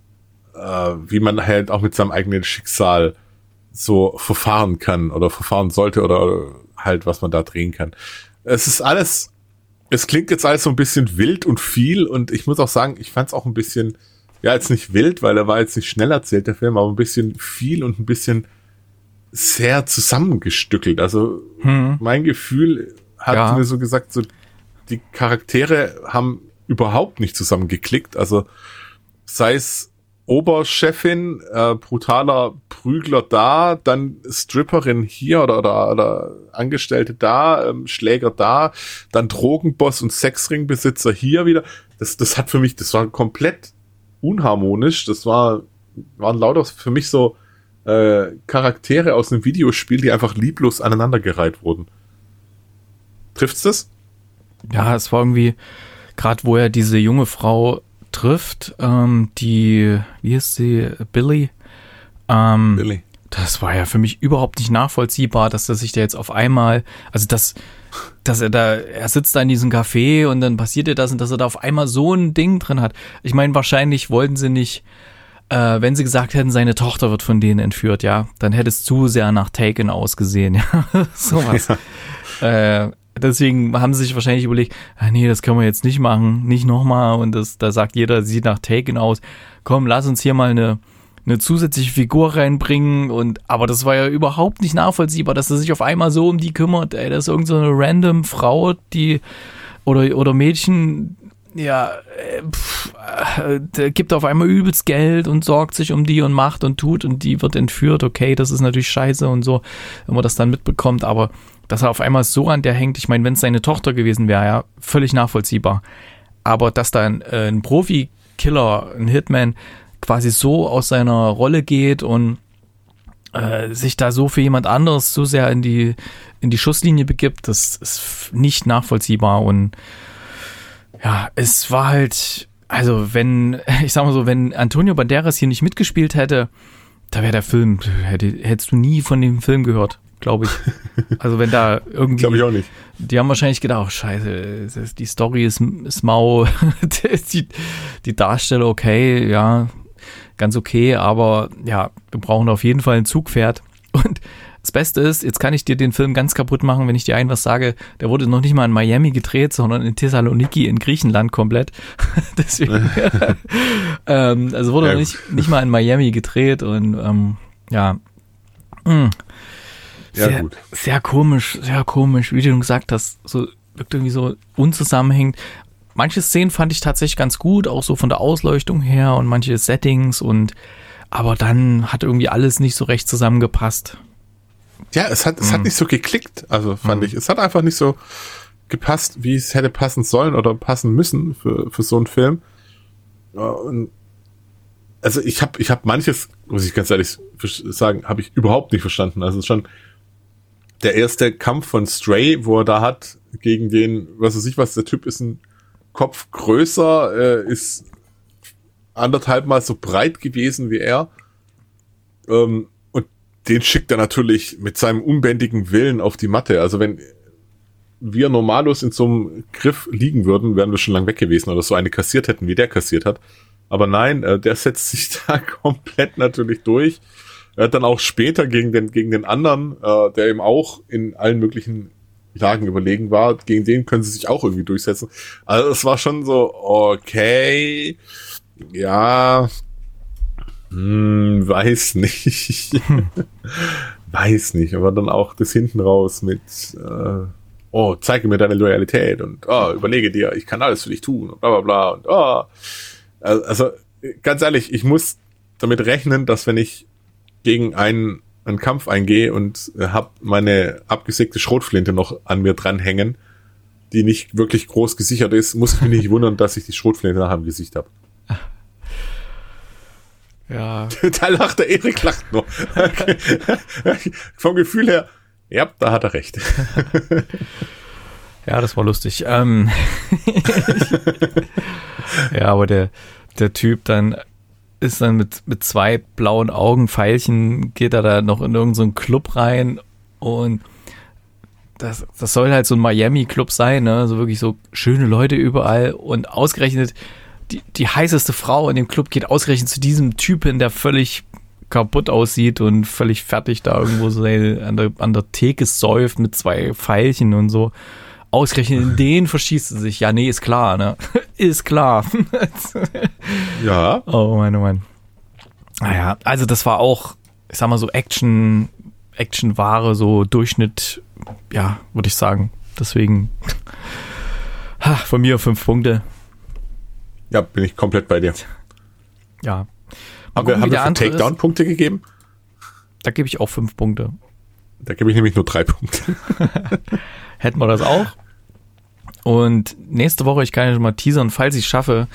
S3: äh, wie man halt auch mit seinem eigenen Schicksal so verfahren kann oder verfahren sollte oder halt was man da drehen kann. Es ist alles, es klingt jetzt alles so ein bisschen wild und viel und ich muss auch sagen, ich fand es auch ein bisschen, ja jetzt nicht wild, weil er war jetzt nicht schnell erzählt, der Film, aber ein bisschen viel und ein bisschen sehr zusammengestückelt. Also
S2: Hm.
S3: mein Gefühl hat
S2: Ja.
S3: mir so gesagt, so die Charaktere haben überhaupt nicht zusammengeklickt. Also sei es Oberchefin, äh, brutaler Prügler da, dann Stripperin hier oder, oder, oder Angestellte da, ähm, Schläger da, dann Drogenboss und Sexringbesitzer hier wieder. Das, das hat für mich, das war komplett unharmonisch. Das war, waren lauter für mich so äh, Charaktere aus einem Videospiel, die einfach lieblos aneinandergereiht wurden. Trifft's das?
S2: Ja, es war irgendwie, gerade wo er diese junge Frau trifft, ähm, die, wie ist sie, Billy? Ähm,
S3: Billy.
S2: Das war ja für mich überhaupt nicht nachvollziehbar, dass er sich da jetzt auf einmal, also dass, dass er da, er sitzt da in diesem Café und dann passiert ihr das und dass er da auf einmal so ein Ding drin hat. Ich meine, wahrscheinlich wollten sie nicht, äh, wenn sie gesagt hätten, seine Tochter wird von denen entführt, ja, dann hätte es zu sehr nach Taken ausgesehen, <laughs> ja, sowas. Äh, deswegen haben sie sich wahrscheinlich überlegt, ah, nee, das können wir jetzt nicht machen, nicht nochmal und das, da sagt jeder, sieht nach Taken aus. Komm, lass uns hier mal eine, eine zusätzliche Figur reinbringen und aber das war ja überhaupt nicht nachvollziehbar, dass er sich auf einmal so um die kümmert. Ey, das ist irgend so random Frau, die oder oder Mädchen, ja, äh, pff, äh, der gibt auf einmal übelst Geld und sorgt sich um die und macht und tut und die wird entführt. Okay, das ist natürlich scheiße und so, wenn man das dann mitbekommt, aber dass er auf einmal so an der hängt, ich meine, wenn es seine Tochter gewesen wäre, ja, völlig nachvollziehbar. Aber dass da ein, äh, ein Profi-Killer, ein Hitman, quasi so aus seiner Rolle geht und äh, sich da so für jemand anderes so sehr in die, in die Schusslinie begibt, das ist nicht nachvollziehbar. Und ja, es war halt, also wenn, <laughs> ich sag mal so, wenn Antonio Banderas hier nicht mitgespielt hätte, da wäre der Film, hätte, hättest du nie von dem Film gehört, glaube ich. Also wenn da irgendwie,
S3: Glaube ich auch nicht.
S2: die haben wahrscheinlich gedacht, oh, scheiße, die Story ist, ist mau, <laughs> die, die Darsteller okay, ja, ganz okay, aber ja, wir brauchen auf jeden Fall ein Zugpferd. <laughs> Und das Beste ist, jetzt kann ich dir den Film ganz kaputt machen, wenn ich dir ein was sage, der wurde noch nicht mal in Miami gedreht, sondern in Thessaloniki in Griechenland komplett. <laughs> Deswegen, ähm, also wurde
S3: Ja,
S2: noch nicht, nicht mal in Miami gedreht und ähm, ja, mm,
S3: Ja,
S2: sehr,
S3: gut.
S2: sehr komisch, sehr komisch, wie du gesagt hast, so wirkt irgendwie so unzusammenhängend. Manche Szenen fand ich tatsächlich ganz gut, auch so von der Ausleuchtung her und manche Settings und aber dann hat irgendwie alles nicht so recht zusammengepasst.
S3: Ja, es hat, es hat nicht so geklickt, also fand ich. Es hat einfach nicht so gepasst, wie es hätte passen sollen oder passen müssen für, für so einen Film. Ja, und also ich habe ich hab manches, muss ich ganz ehrlich sagen, habe ich überhaupt nicht verstanden. Also schon der erste Kampf von Stray, wo er da hat, gegen den, was weiß ich was, der Typ ist ein Kopf größer, äh, ist anderthalb Mal so breit gewesen wie er. Ähm, und den schickt er natürlich mit seinem unbändigen Willen auf die Matte. Also wenn wir normallos in so einem Griff liegen würden, wären wir schon lang weg gewesen oder so eine kassiert hätten, wie der kassiert hat. Aber nein, äh, der setzt sich <laughs> da komplett natürlich durch. Er hat dann auch später gegen den, gegen den anderen, äh, der eben auch in allen möglichen Lagen überlegen war, gegen den können sie sich auch irgendwie durchsetzen. Also es war schon so, okay, ja, hm, weiß nicht. <laughs> weiß nicht, aber dann auch das hinten raus mit, äh, oh, zeige mir deine Loyalität und oh, überlege dir, ich kann alles für dich tun und bla bla bla und oh. Also ganz ehrlich, ich muss damit rechnen, dass wenn ich gegen einen, einen Kampf eingehe und habe meine abgesägte Schrotflinte noch an mir dranhängen, die nicht wirklich groß gesichert ist, muss ich mich nicht wundern, dass ich die Schrotflinte nachher im Gesicht habe. <laughs>
S2: Ja. <laughs>
S3: da lacht der Erik, lacht nur. <laughs> Vom Gefühl her, ja, da hat er recht.
S2: ja, das war lustig. Ähm ja, aber der, der Typ dann ist dann mit, mit zwei blauen Augen, Pfeilchen, geht er da noch in irgendeinen so Club rein und das, das soll halt so ein Miami-Club sein, ne? So wirklich so schöne Leute überall und ausgerechnet die, die heißeste Frau in dem Club geht ausgerechnet zu diesem Typen, der völlig kaputt aussieht und völlig fertig da irgendwo so an der, an der Theke säuft mit zwei Pfeilchen und so. Ausgerechnet in <laughs> den verschießt sie sich. Ja, nee, ist klar, ne? Ist klar. <laughs>
S3: ja.
S2: Oh mein, oh mein. Naja, also das war auch, ich sag mal so Action, Actionware, so Durchschnitt, ja, würde ich sagen. Deswegen, <laughs> ha, von mir fünf Punkte.
S3: Ja, bin ich komplett bei dir.
S2: Ja,
S3: haben wir, haben wir für Takedown-Punkte gegeben?
S2: Da gebe ich auch fünf Punkte.
S3: Da gebe ich nämlich nur drei Punkte. <laughs>
S2: Hätten wir das auch. Und nächste Woche, ich kann ja schon mal teasern, falls ich schaffe,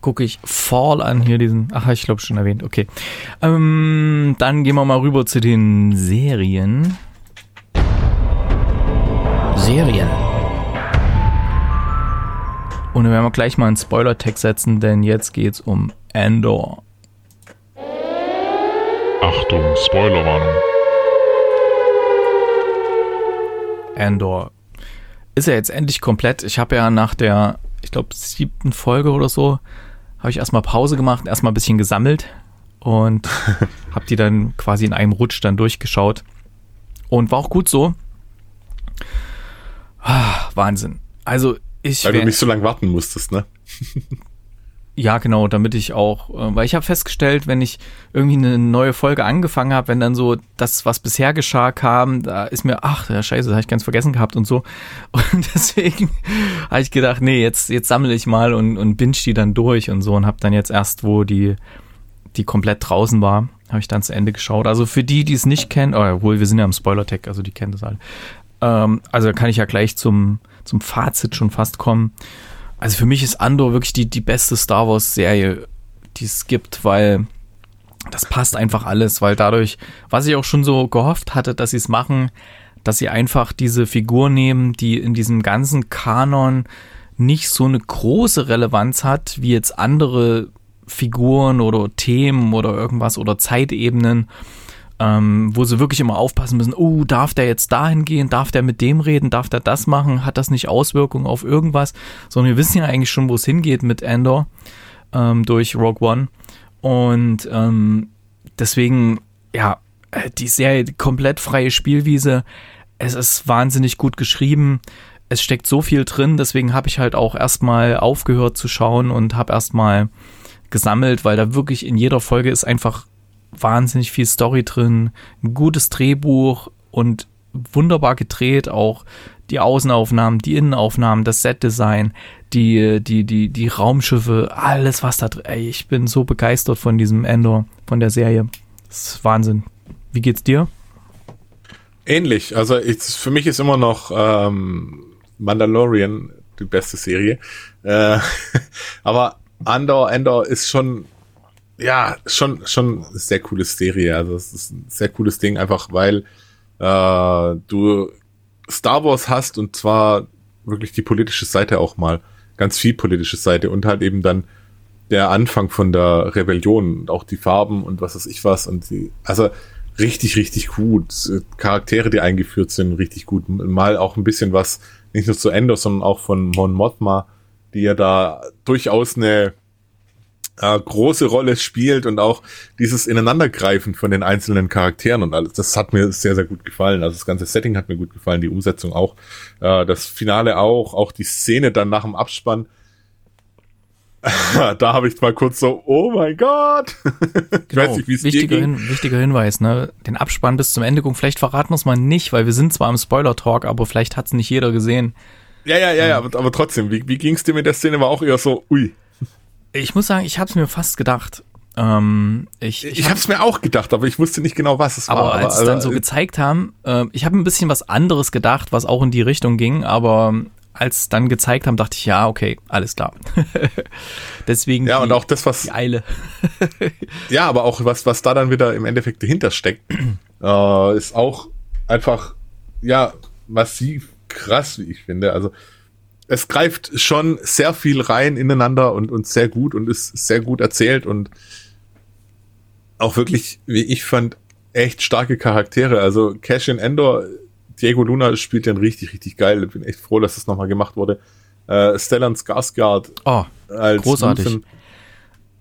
S2: gucke ich Fall an hier diesen. Ach, ich glaube schon erwähnt. Okay. Ähm, dann gehen wir mal rüber zu den Serien.
S1: Serien.
S2: Und dann werden wir gleich mal einen Spoiler-Tag setzen, denn jetzt geht's um Andor.
S4: Achtung, Spoilerwarnung.
S2: Andor ist ja jetzt endlich komplett. Ich habe ja nach der, ich glaube, siebten Folge oder so, habe ich erstmal Pause gemacht, erstmal ein bisschen gesammelt und <laughs> habe die dann quasi in einem Rutsch dann durchgeschaut. Und war auch gut so. Ah, Wahnsinn. Also ich.
S3: Weil du nicht so lange warten musstest, ne? <laughs>
S2: Ja, genau, damit ich auch, äh, weil ich habe festgestellt, wenn ich irgendwie eine neue Folge angefangen habe, wenn dann so das, was bisher geschah, kam, da ist mir, ach, ja, scheiße, das habe ich ganz vergessen gehabt und so. <laughs> Und deswegen <laughs> habe ich gedacht, nee, jetzt, jetzt sammle ich mal und, und binge die dann durch und so und habe dann jetzt erst, wo die, die komplett draußen war, habe ich dann zu Ende geschaut. Also für die, die es nicht kennen, oh, obwohl wir sind ja im Spoiler-Tag, also die kennen das alle. Ähm, also kann ich ja gleich zum, zum Fazit schon fast kommen. Also für mich ist Andor wirklich die, die beste Star Wars-Serie, die es gibt, weil das passt einfach alles, weil dadurch, was ich auch schon so gehofft hatte, dass sie es machen, dass sie einfach diese Figur nehmen, die in diesem ganzen Kanon nicht so eine große Relevanz hat, wie jetzt andere Figuren oder Themen oder irgendwas oder Zeitebenen ähm, wo sie wirklich immer aufpassen müssen, oh, darf der jetzt dahin gehen, darf der mit dem reden, darf der das machen, hat das nicht Auswirkungen auf irgendwas, sondern wir wissen ja eigentlich schon, wo es hingeht mit Endor ähm, durch Rogue One. Und ähm, deswegen, ja, äh, die Serie komplett freie Spielwiese, es ist wahnsinnig gut geschrieben, es steckt so viel drin, deswegen habe ich halt auch erstmal aufgehört zu schauen und habe erstmal gesammelt, weil da wirklich in jeder Folge ist einfach wahnsinnig viel Story drin, ein gutes Drehbuch und wunderbar gedreht, auch die Außenaufnahmen, die Innenaufnahmen, das Setdesign, die, die, die, die Raumschiffe, alles was da drin. Ey, ich bin so begeistert von diesem Endor, von der Serie. Das ist Wahnsinn. Wie geht's dir?
S3: Ähnlich. Also ich, für mich ist immer noch ähm, Mandalorian die beste Serie. Äh, <laughs> aber Andor, Endor ist schon ja, schon, schon sehr coole Serie. Also es ist ein sehr cooles Ding, einfach weil äh, du Star Wars hast und zwar wirklich die politische Seite auch mal. Ganz viel politische Seite und halt eben dann der Anfang von der Rebellion und auch die Farben und was weiß ich was und die, also richtig, richtig gut. Charaktere, die eingeführt sind, richtig gut. Mal auch ein bisschen was, nicht nur zu Ender, sondern auch von Mon Mothma, die ja da durchaus eine äh, große Rolle spielt und auch dieses Ineinandergreifen von den einzelnen Charakteren und alles, das hat mir sehr, sehr gut gefallen. Also das ganze Setting hat mir gut gefallen, die Umsetzung auch, äh, das Finale auch, auch die Szene dann nach dem Abspann. <laughs> da habe ich mal kurz so, oh mein Gott. ich
S2: Genau,
S3: weiß nicht, wie es
S2: wichtiger. Hin, wichtiger Hinweis, ne? Den Abspann bis zum Ende gucken. Vielleicht verraten wir es mal nicht, weil wir sind zwar im Spoiler-Talk, aber vielleicht hat es nicht jeder gesehen.
S3: Ja, ja, ja, ja, aber, aber trotzdem, wie, wie ging es dir mit der Szene? War auch eher so, ui.
S2: Ich muss sagen, ich habe es mir fast gedacht. Ähm, ich,
S3: Ich, ich habe es mir auch gedacht, aber ich wusste nicht genau, was es
S2: aber
S3: war.
S2: als sie dann so gezeigt haben, äh, ich habe ein bisschen was anderes gedacht, was auch in die Richtung ging, aber als dann gezeigt haben, dachte ich, ja, okay, alles klar. <laughs> Deswegen
S3: ja,
S2: die,
S3: und auch das, was,
S2: die Eile. <laughs>
S3: ja, aber auch was, was da dann wieder im Endeffekt dahinter steckt, <clears throat> äh, ist auch einfach, ja, massiv krass, wie ich finde. Also, es greift schon sehr viel rein ineinander und, und sehr gut und ist sehr gut erzählt und auch wirklich, wie ich fand, echt starke Charaktere. Also Cassian Endor, Diego Luna spielt den richtig, richtig geil. Ich bin echt froh, dass das nochmal gemacht wurde. Äh, Stellan Skarsgård
S2: Oh,
S3: als
S2: Großartig.
S3: Luthen.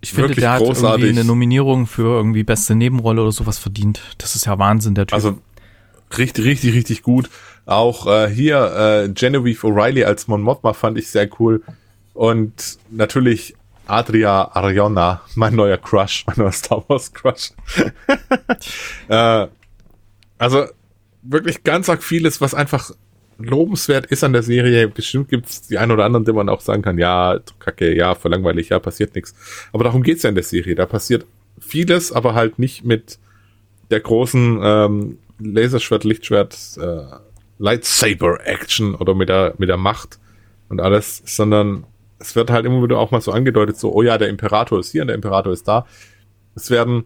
S2: ich finde, der hat
S3: großartig.
S2: irgendwie eine Nominierung für irgendwie beste Nebenrolle oder sowas verdient. Das ist ja Wahnsinn, der Typ.
S3: Also richtig, richtig, richtig gut. Auch äh, hier äh, Genevieve O'Reilly als Mon Mothma fand ich sehr cool. Und natürlich Adria Arjona, mein neuer Crush, mein neuer Star Wars Crush. <laughs> äh, also wirklich ganz arg vieles, was einfach lobenswert ist an der Serie. Bestimmt gibt es die ein oder anderen, die man auch sagen kann, ja, kacke, ja, voll langweilig, ja, passiert nichts. Aber darum geht's ja in der Serie. Da passiert vieles, aber halt nicht mit der großen ähm, Laserschwert, Lichtschwert, äh, Lightsaber-Action oder mit der, mit der Macht und alles, sondern es wird halt immer wieder auch mal so angedeutet, so, oh ja, der Imperator ist hier und der Imperator ist da. Es werden,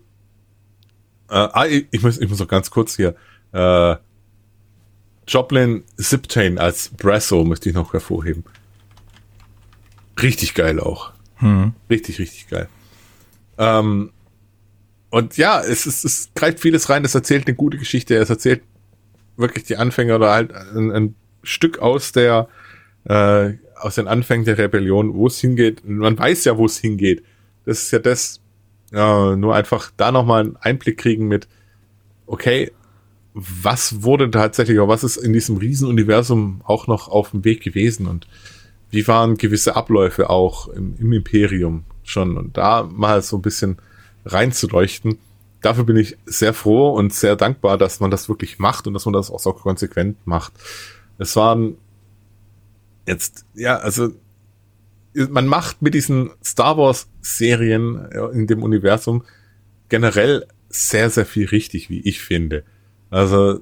S3: äh, ah, ich, ich muss, ich muss noch ganz kurz hier, äh, Joplin Ziptane als Brasso möchte ich noch hervorheben. Richtig geil auch.
S2: hm.
S3: Richtig, richtig geil. Ähm, und ja, es, ist, es greift vieles rein, es erzählt eine gute Geschichte, es erzählt wirklich die Anfänger oder halt ein, ein Stück aus der äh, aus den Anfängen der Rebellion, wo es hingeht. Man weiß ja, wo es hingeht. Das ist ja das, äh, nur einfach da nochmal einen Einblick kriegen mit, okay, was wurde tatsächlich, oder was ist in diesem Riesenuniversum auch noch auf dem Weg gewesen und wie waren gewisse Abläufe auch im, im Imperium schon und da mal so ein bisschen reinzuleuchten. Dafür bin ich sehr froh und sehr dankbar, dass man das wirklich macht und dass man das auch so konsequent macht. Es waren jetzt, ja, also man macht mit diesen Star Wars Serien in dem Universum generell sehr, sehr viel richtig, wie ich finde. Also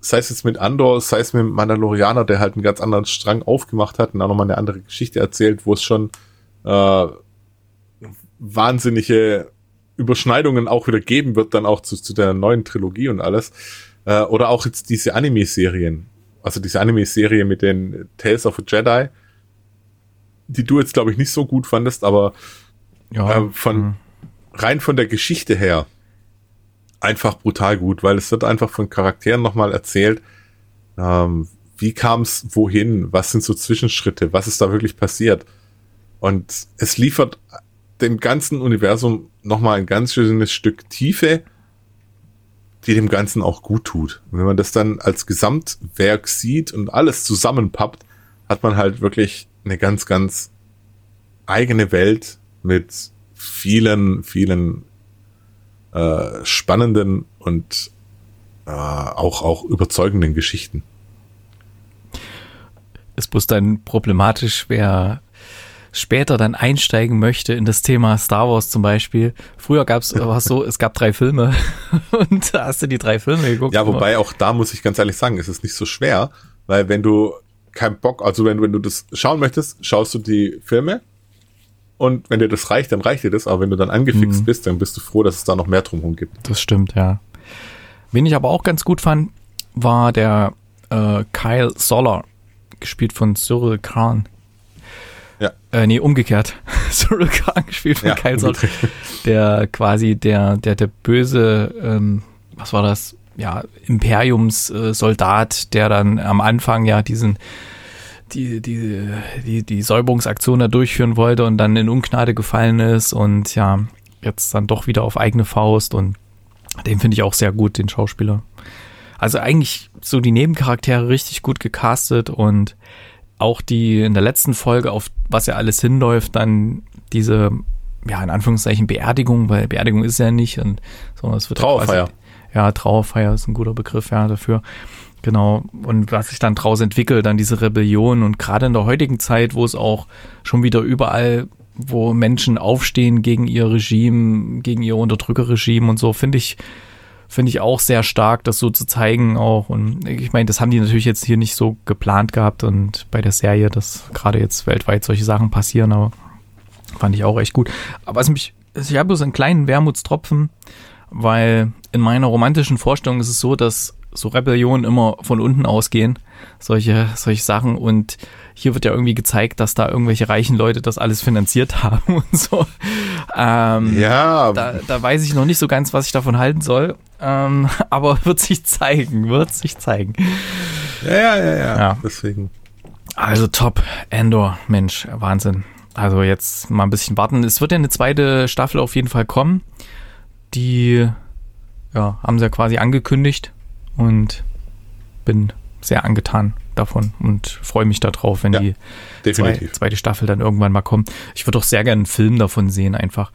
S3: sei es jetzt mit Andor, sei es mit Mandalorianer, der halt einen ganz anderen Strang aufgemacht hat und auch nochmal eine andere Geschichte erzählt, wo es schon äh, wahnsinnige Überschneidungen auch wieder geben wird, dann auch zu, zu der neuen Trilogie und alles. Äh, oder auch jetzt diese Anime-Serien. Also diese Anime-Serie mit den Tales of a Jedi, die du jetzt, glaube ich, nicht so gut fandest, aber
S2: ja,
S3: äh, von
S2: hm.
S3: rein von der Geschichte her einfach brutal gut, weil es wird einfach von Charakteren nochmal erzählt, ähm, wie kam es wohin, was sind so Zwischenschritte, was ist da wirklich passiert. Und es liefert dem ganzen Universum nochmal ein ganz schönes Stück Tiefe, die dem Ganzen auch gut tut. Und wenn man das dann als Gesamtwerk sieht und alles zusammenpappt, hat man halt wirklich eine ganz, ganz eigene Welt mit vielen, vielen äh, spannenden und äh, auch, auch überzeugenden Geschichten.
S2: ist bloß dann problematisch, wer später dann einsteigen möchte in das Thema Star Wars zum Beispiel. Früher gab es <laughs> so, es gab drei Filme <laughs> und da hast du die drei Filme geguckt.
S3: Ja, wobei auch da muss ich ganz ehrlich sagen, ist es nicht so schwer, weil wenn du keinen Bock, also wenn, wenn du das schauen möchtest, schaust du die Filme und wenn dir das reicht, dann reicht dir das, aber wenn du dann angefixt
S2: Mhm.
S3: bist, dann bist du froh, dass es da noch mehr drumherum gibt.
S2: Das stimmt, ja. Wen ich aber auch ganz gut fand, war der äh, Kyle Soller, gespielt von Cyril Khan.
S3: Ja.
S2: Äh, nee, umgekehrt. <laughs> Cyril Khan gespielt von
S3: Ja,
S2: Kyle
S3: umgedreht.
S2: der quasi der, der, der böse, ähm, was war das? Ja, Imperiumssoldat, der dann am Anfang ja diesen, die, die, die, die Säuberungsaktion da durchführen wollte und dann in Ungnade gefallen ist und ja, jetzt dann doch wieder auf eigene Faust und den finde ich auch sehr gut, den Schauspieler. Also eigentlich so die Nebencharaktere richtig gut gecastet und auch die in der letzten Folge, auf was ja alles hinläuft, dann diese, ja, in Anführungszeichen Beerdigung, weil Beerdigung ist ja nicht und sondern es wird
S3: Trauerfeier.
S2: Quasi, ja, Trauerfeier ist ein guter Begriff, ja, dafür. Genau. Und was sich dann draus entwickelt, dann diese Rebellion und gerade in der heutigen Zeit, wo es auch schon wieder überall, wo Menschen aufstehen gegen ihr Regime, gegen ihr Unterdrückerregime und so, finde ich, finde ich auch sehr stark, das so zu zeigen auch. Und ich meine, das haben die natürlich jetzt hier nicht so geplant gehabt und bei der Serie, dass gerade jetzt weltweit solche Sachen passieren, aber fand ich auch echt gut. Aber was mich, ich habe so einen kleinen Wermutstropfen, weil in meiner romantischen Vorstellung ist es so, dass so Rebellionen immer von unten ausgehen, solche, solche Sachen. Und hier wird ja irgendwie gezeigt, dass da irgendwelche reichen Leute das alles finanziert <laughs> haben und so. Ähm,
S3: Ja,
S2: da, da weiß ich noch nicht so ganz, was ich davon halten soll. Ähm, <laughs> aber wird sich zeigen, wird sich zeigen.
S3: ja, ja, ja, ja.
S2: Ja.
S3: Deswegen.
S2: Also top, Endor, Mensch, Wahnsinn. Also jetzt mal ein bisschen warten. Es wird ja eine zweite Staffel auf jeden Fall kommen. Die ja, haben sie ja quasi angekündigt und bin sehr angetan davon und freue mich darauf, wenn
S3: Ja,
S2: die
S3: Definitiv.
S2: Zwei, zweite Staffel dann irgendwann mal kommt. Ich würde auch sehr gerne einen Film davon sehen, einfach.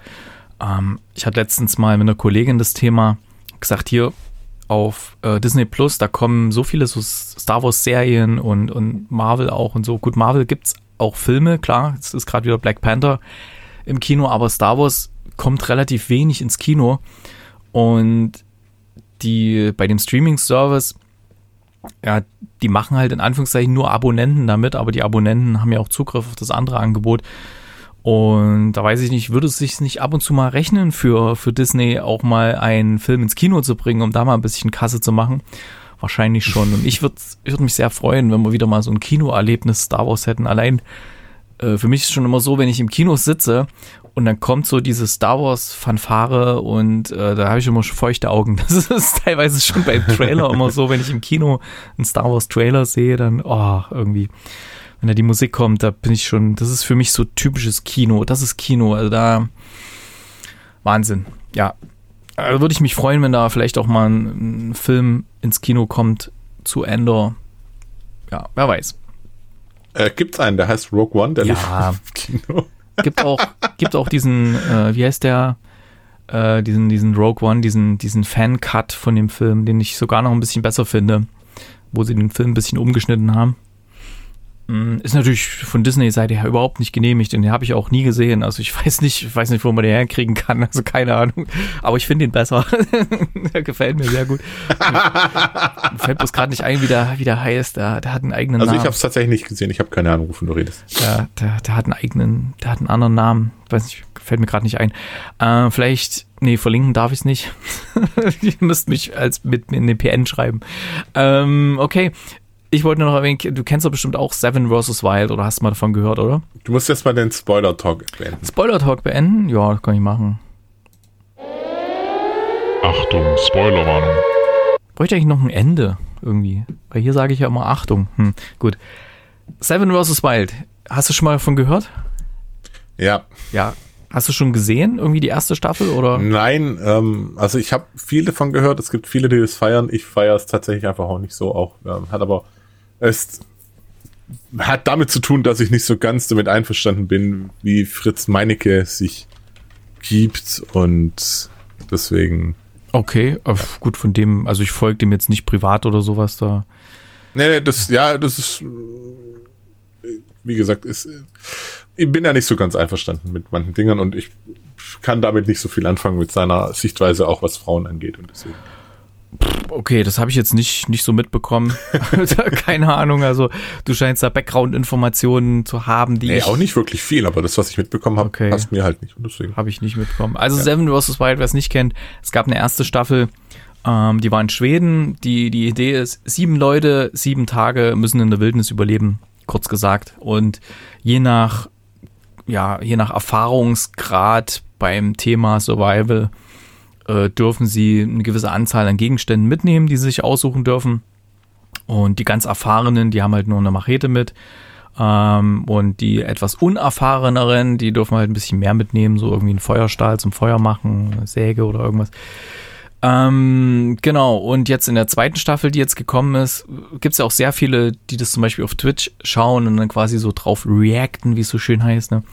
S2: Ähm, ich hatte letztens mal mit einer Kollegin das Thema gesagt, hier auf äh, Disney Plus, da kommen so viele so Star Wars Serien und, und Marvel auch und so. Gut, Marvel gibt's auch Filme, klar, es ist gerade wieder Black Panther im Kino, aber Star Wars kommt relativ wenig ins Kino und die bei dem Streaming-Service ja, die machen halt in Anführungszeichen nur Abonnenten damit, aber die Abonnenten haben ja auch Zugriff auf das andere Angebot. Und da weiß ich nicht, würde es sich nicht ab und zu mal rechnen für, für Disney auch mal einen Film ins Kino zu bringen, um da mal ein bisschen Kasse zu machen? Wahrscheinlich schon. Und ich würde ich würd mich sehr freuen, wenn wir wieder mal so ein Kinoerlebnis Star Wars hätten. Allein äh, für mich ist schon immer so, wenn ich im Kino sitze und dann kommt so diese Star Wars Fanfare und äh, da habe ich immer schon feuchte Augen. <laughs> Das ist teilweise schon beim Trailer immer so, wenn ich im Kino einen Star Wars Trailer sehe, dann oh, irgendwie wenn da die Musik kommt, da bin ich schon, das ist für mich so typisches Kino, das ist Kino, also da Wahnsinn. Ja. Also würde ich mich freuen, wenn da vielleicht auch mal ein, ein Film ins Kino kommt zu Endor. Ja, wer weiß.
S3: Äh, gibt's einen, der heißt Rogue One, der
S2: Ja.
S3: lief im Kino.
S2: Gibt auch, gibt auch diesen, äh, wie heißt der, äh, diesen, diesen Rogue One, diesen, diesen Fan-Cut von dem Film, den ich sogar noch ein bisschen besser finde, wo sie den Film ein bisschen umgeschnitten haben. Mm, Ist natürlich von Disney-Seite her überhaupt nicht genehmigt, den habe ich auch nie gesehen. Also ich <laughs> weiß nicht, ich weiß nicht, wo man den herkriegen kann, also keine Ahnung. Aber ich finde ihn besser. <laughs> der gefällt mir sehr gut. Mir <laughs> fällt bloß gerade nicht ein, wie der, wie der heißt. Der, der hat einen eigenen
S3: Also
S2: Namen.
S3: ich habe es tatsächlich nicht gesehen. Ich habe keine Ahnung, wovon du redest.
S2: Der, der, der hat einen eigenen, der hat einen anderen Namen. Weiß nicht, fällt mir gerade nicht ein. Äh, vielleicht, nee, verlinken darf ich es nicht. Ihr müsst mich als mit in den PN schreiben. Ähm, okay. Ich wollte nur noch erwähnen, du kennst doch bestimmt auch Seven vs. Wild oder hast du mal davon gehört, oder?
S3: Du musst jetzt mal den Spoiler-Talk beenden.
S2: Spoiler-Talk beenden? Ja, kann ich machen.
S4: Achtung, Spoilerwarnung.
S2: Bräuchte eigentlich noch ein Ende irgendwie. Weil hier sage ich ja immer Achtung. Hm, gut. Seven vs. Wild. Hast du schon mal davon gehört?
S3: Ja.
S2: Ja. Hast du schon gesehen? Irgendwie die erste Staffel oder?
S3: Nein, ähm, also ich habe viel davon gehört. Es gibt viele, die das feiern. Ich feiere es tatsächlich einfach auch nicht so. Auch ähm, hat aber es hat damit zu tun, dass ich nicht so ganz damit einverstanden bin, wie Fritz Meinecke sich gibt und deswegen.
S2: Okay, äh, gut von dem, also ich folge dem jetzt nicht privat oder sowas da.
S3: Nee, nee, das, ja, das ist, wie gesagt, ist, ich bin ja nicht so ganz einverstanden mit manchen Dingen und ich kann damit nicht so viel anfangen mit seiner Sichtweise, auch was Frauen angeht und deswegen.
S2: Okay, das habe ich jetzt nicht, nicht so mitbekommen. <laughs> Keine Ahnung, also du scheinst da Background-Informationen zu haben, die
S3: Nee,
S2: ich
S3: auch nicht wirklich viel, aber das, was ich mitbekommen habe,
S2: Okay.
S3: passt mir halt nicht
S2: habe ich nicht mitbekommen. Also Seven vs. Wild, wer es nicht kennt, es gab eine erste Staffel, ähm, die war in Schweden. Die, die Idee ist, sieben Leute, sieben Tage müssen in der Wildnis überleben, kurz gesagt. Und je nach, ja, je nach Erfahrungsgrad beim Thema Survival äh, dürfen sie eine gewisse Anzahl an Gegenständen mitnehmen, die sie sich aussuchen dürfen. Und die ganz Erfahrenen, die haben halt nur eine Machete mit. Ähm, und die etwas unerfahreneren, die dürfen halt ein bisschen mehr mitnehmen, so irgendwie einen Feuerstahl zum Feuer machen, eine Säge oder irgendwas. Ähm, genau, und jetzt in der zweiten Staffel, die jetzt gekommen ist, gibt es ja auch sehr viele, die das zum Beispiel auf Twitch schauen und dann quasi so drauf reacten, wie es so schön heißt. Ne?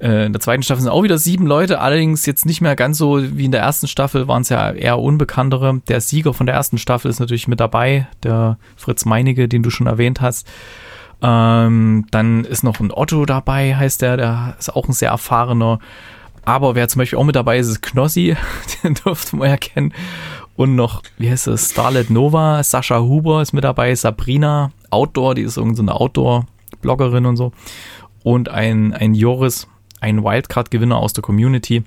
S2: Äh, in der zweiten Staffel sind auch wieder sieben Leute, allerdings jetzt nicht mehr ganz so wie in der ersten Staffel, waren es ja eher unbekanntere. Der Sieger von der ersten Staffel ist natürlich mit dabei, der Fritz Meinige, den du schon erwähnt hast. Ähm, dann ist noch ein Otto dabei, heißt der, der ist auch ein sehr erfahrener. Aber wer zum Beispiel auch mit dabei ist, ist Knossi, <laughs> den dürfte man ja kennen. Und noch, wie heißt es, Starlet Nova, Sascha Huber ist mit dabei, Sabrina Outdoor, die ist irgendeine so Outdoor-Bloggerin und so. Und ein, ein Joris, ein Wildcard-Gewinner aus der Community.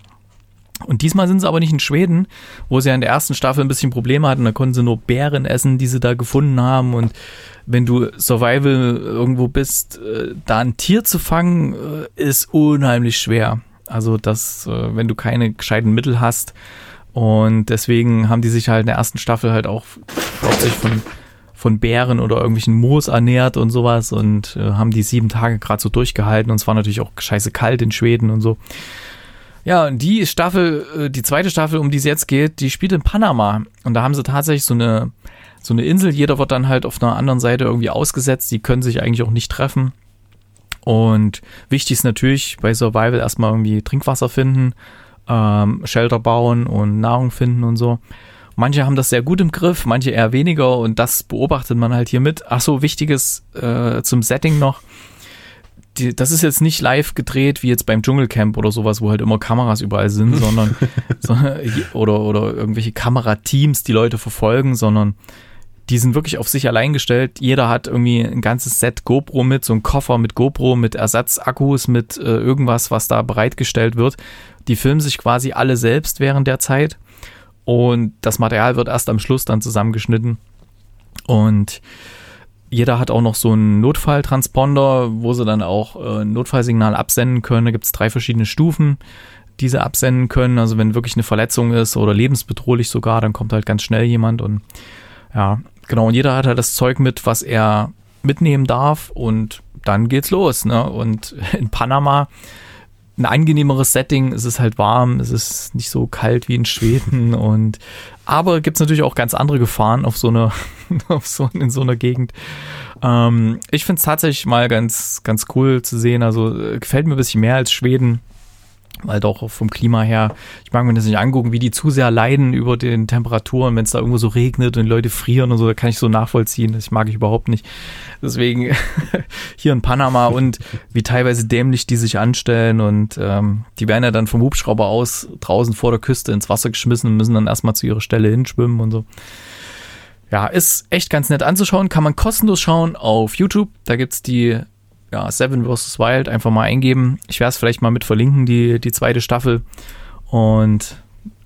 S2: Und diesmal sind sie aber nicht in Schweden, wo sie ja in der ersten Staffel ein bisschen Probleme hatten. Da konnten sie nur Bären essen, die sie da gefunden haben. Und wenn du Survival irgendwo bist, äh, da ein Tier zu fangen, äh, ist unheimlich schwer. Also das, äh, wenn du keine gescheiten Mittel hast. Und deswegen haben die sich halt in der ersten Staffel halt auch hauptsächlich von, von Bären oder irgendwelchen Moos ernährt und sowas und haben die sieben Tage gerade so durchgehalten. Und es war natürlich auch scheiße kalt in Schweden und so. Ja, und die Staffel, äh, die zweite Staffel, um die es jetzt geht, die spielt in Panama. Und da haben sie tatsächlich so eine, so eine Insel. Jeder wird dann halt auf einer anderen Seite irgendwie ausgesetzt. Die können sich eigentlich auch nicht treffen. Und wichtig ist natürlich bei Survival erstmal irgendwie Trinkwasser finden, ähm, Shelter bauen und Nahrung finden und so. Manche haben das sehr gut im Griff, manche eher weniger und das beobachtet man halt hier mit. Ach so, wichtiges äh, zum Setting noch die, das ist jetzt nicht live gedreht wie jetzt beim Dschungelcamp oder sowas, wo halt immer Kameras überall sind, <laughs> sondern so, oder, oder irgendwelche Kamerateams, die Leute verfolgen, sondern die sind wirklich auf sich allein gestellt. Jeder hat irgendwie ein ganzes Set GoPro mit, so ein Koffer mit GoPro, mit Ersatzakkus, mit äh, irgendwas, was da bereitgestellt wird. Die filmen sich quasi alle selbst während der Zeit und das Material wird erst am Schluss dann zusammengeschnitten. Und jeder hat auch noch so einen Notfalltransponder, wo sie dann auch äh, Notfallsignal absenden können. Da gibt es drei verschiedene Stufen, die sie absenden können. Also wenn wirklich eine Verletzung ist oder lebensbedrohlich sogar, dann kommt halt ganz schnell jemand und ja, genau. Und jeder hat halt das Zeug mit, was er mitnehmen darf und dann geht's los. Ne? Und <laughs> in Panama ein angenehmeres Setting, es ist halt warm, es ist nicht so kalt wie in Schweden <laughs> und aber gibt es natürlich auch ganz andere Gefahren auf so einer, <laughs> auf so, in so einer Gegend. Ähm, ich finde es tatsächlich mal ganz, ganz cool zu sehen. Also äh, gefällt mir ein bisschen mehr als Schweden weil doch vom Klima her, ich mag mir das nicht angucken, wie die zu sehr leiden über den Temperaturen, wenn es da irgendwo so regnet und Leute frieren und so, da kann ich so nachvollziehen. Das mag ich überhaupt nicht. Deswegen <laughs> hier in Panama und wie teilweise dämlich die sich anstellen und ähm, die werden ja dann vom Hubschrauber aus draußen vor der Küste ins Wasser geschmissen und müssen dann erstmal zu ihrer Stelle hinschwimmen und so. Ja, ist echt ganz nett anzuschauen, kann man kostenlos schauen auf YouTube. Da gibt's die ja, Seven vs. Wild einfach mal eingeben. Ich werde es vielleicht mal mit verlinken, die, die zweite Staffel. Und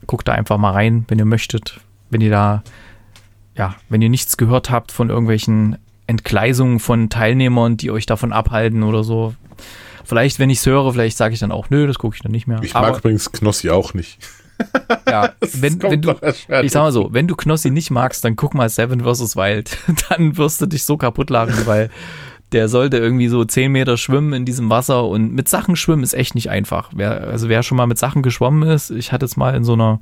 S2: guckt da einfach mal rein, wenn ihr möchtet. Wenn ihr da, ja, wenn ihr nichts gehört habt von irgendwelchen Entgleisungen von Teilnehmern, die euch davon abhalten oder so. Vielleicht, wenn ich es höre, vielleicht sage ich dann auch, nö, das gucke ich dann nicht mehr.
S3: Ich mag übrigens Knossi auch nicht. <laughs>
S2: Ja, wenn, wenn du, ich sag mal so, wenn du Knossi nicht magst, dann guck mal Seven vs. Wild. <laughs> Dann wirst du dich so kaputt lachen, weil der sollte irgendwie so 10 Meter schwimmen in diesem Wasser und mit Sachen schwimmen ist echt nicht einfach. Wer, also wer schon mal mit Sachen geschwommen ist, ich hatte es mal in so einer,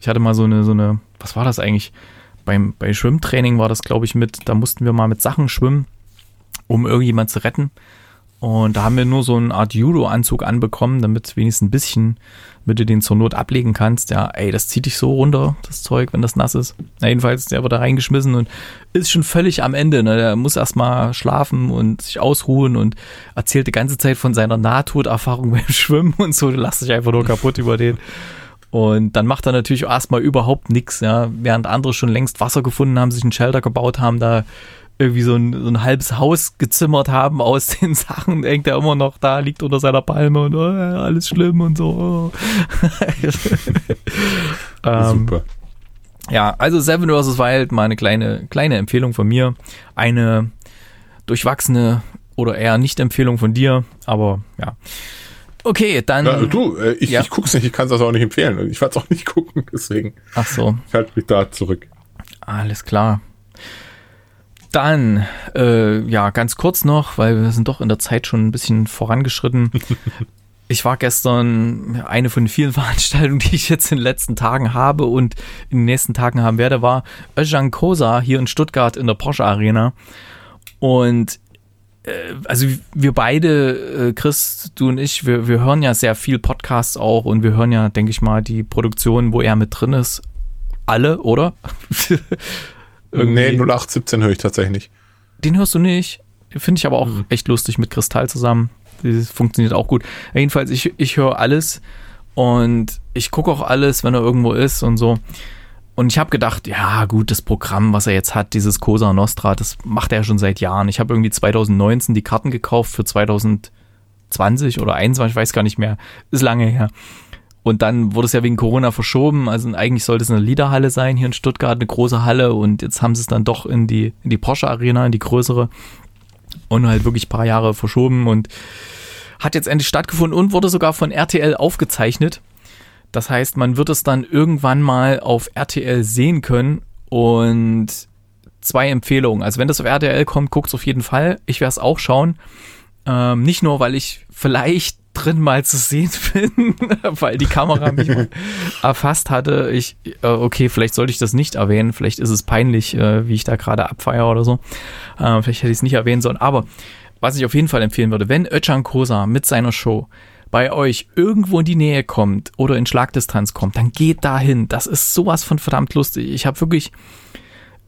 S2: ich hatte mal so eine, so eine, was war das eigentlich? Beim, bei Schwimmtraining war das, glaube ich, mit, da mussten wir mal mit Sachen schwimmen, um irgendjemand zu retten. Und da haben wir nur so eine Art Judo-Anzug anbekommen, damit wenigstens ein bisschen, damit du den zur Not ablegen kannst. Ja, ey, das zieht dich so runter, das Zeug, wenn das nass ist. Na, jedenfalls, der wird da reingeschmissen und ist schon völlig am Ende. Ne? Der muss erstmal schlafen und sich ausruhen und erzählt die ganze Zeit von seiner Nahtoderfahrung <laughs> beim Schwimmen und so. Du lachst dich einfach nur kaputt über den. Und dann macht er natürlich erstmal überhaupt nichts, ja. Während andere schon längst Wasser gefunden haben, sich einen Shelter gebaut haben, da irgendwie so ein, so ein halbes Haus gezimmert haben aus <laughs> den Sachen, hängt er immer noch da, liegt unter seiner Palme und oh, alles schlimm und so. <laughs> ähm, Super. Ja, also Seven vs. Wild, mal eine kleine, kleine Empfehlung von mir. Eine durchwachsene oder eher Nicht-Empfehlung von dir, aber ja. Okay, dann. Ja,
S3: du, äh, ich, ja. ich guck's nicht, ich kann es auch nicht empfehlen. Ich werde es auch nicht <laughs> gucken, deswegen.
S2: Ach so.
S3: Ich halte mich da zurück.
S2: Alles klar. Dann, äh, ja, ganz kurz noch, weil wir sind doch in der Zeit schon ein bisschen vorangeschritten. <laughs> ich war gestern eine von vielen <laughs> Veranstaltungen, die ich jetzt in den letzten Tagen habe und in den nächsten Tagen haben werde, war Özcan Kosa hier in Stuttgart in der Porsche Arena. Und äh, also wir beide, äh, Chris, du und ich, wir, wir hören ja sehr viel Podcasts auch und wir hören ja, denke ich mal, die Produktionen, wo er mit drin ist, alle, oder? <laughs>
S3: nee, 0817 höre ich tatsächlich nicht.
S2: Den hörst du nicht. Finde ich aber auch mhm. echt lustig mit Kristall zusammen. Das funktioniert auch gut. Jedenfalls, ich, ich höre alles und ich gucke auch alles, wenn er irgendwo ist und so. Und ich habe gedacht, ja gut, das Programm, was er jetzt hat, dieses Cosa Nostra, das macht er ja schon seit Jahren. Ich habe irgendwie 2019 die Karten gekauft für 2020 oder 21, ich weiß gar nicht mehr. Ist lange her. Und dann wurde es ja wegen Corona verschoben. Also eigentlich sollte es eine Liederhalle sein hier in Stuttgart, eine große Halle. Und jetzt haben sie es dann doch in die, in die Porsche Arena, in die größere. Und halt wirklich ein paar Jahre verschoben und hat jetzt endlich stattgefunden und wurde sogar von RTL aufgezeichnet. Das heißt, man wird es dann irgendwann mal auf RTL sehen können und zwei Empfehlungen. Also wenn das auf RTL kommt, guckt es auf jeden Fall. Ich werde es auch schauen. Ähm, nicht nur, weil ich vielleicht drin mal zu sehen <laughs> bin, weil die Kamera mich <laughs> erfasst hatte. Ich, äh, okay, vielleicht sollte ich das nicht erwähnen. Vielleicht ist es peinlich, äh, wie ich da gerade abfeiere oder so. Äh, vielleicht hätte ich es nicht erwähnen sollen. Aber was ich auf jeden Fall empfehlen würde, wenn Öcan Kosa mit seiner Show bei euch irgendwo in die Nähe kommt oder in Schlagdistanz kommt, dann geht dahin. Das ist sowas von verdammt lustig. Ich habe wirklich,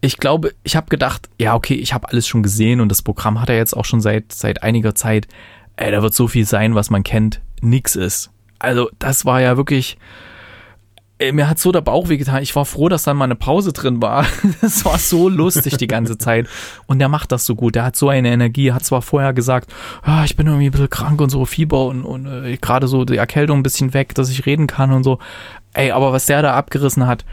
S2: ich glaube, ich habe gedacht, ja, okay, ich habe alles schon gesehen und das Programm hat er jetzt auch schon seit, seit einiger Zeit. Ey, da wird so viel sein, was man kennt, nix ist. Also, das war ja wirklich, Ey, mir hat so der Bauch wehgetan. Ich war froh, dass dann mal eine Pause drin war. <laughs> Das war so lustig die ganze Zeit. Und der macht das so gut. Der hat so eine Energie. Hat zwar vorher gesagt, ah, ich bin irgendwie ein bisschen krank und so, Fieber und, und äh, gerade so die Erkältung ein bisschen weg, dass ich reden kann und so. Ey, aber was der da abgerissen hat,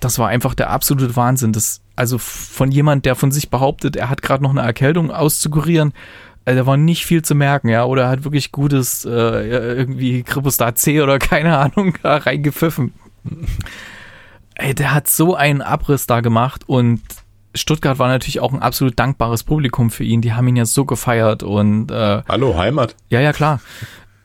S2: das war einfach der absolute Wahnsinn. Das, also von jemand, der von sich behauptet, er hat gerade noch eine Erkältung auszukurieren, äh, da war nicht viel zu merken, ja, oder er hat wirklich gutes äh, irgendwie Kripostat C oder keine Ahnung reingepfiffen. Ey, der hat so einen Abriss da gemacht und Stuttgart war natürlich auch ein absolut dankbares Publikum für ihn. Die haben ihn ja so gefeiert und äh,
S3: Hallo, Heimat.
S2: Ja, ja, klar.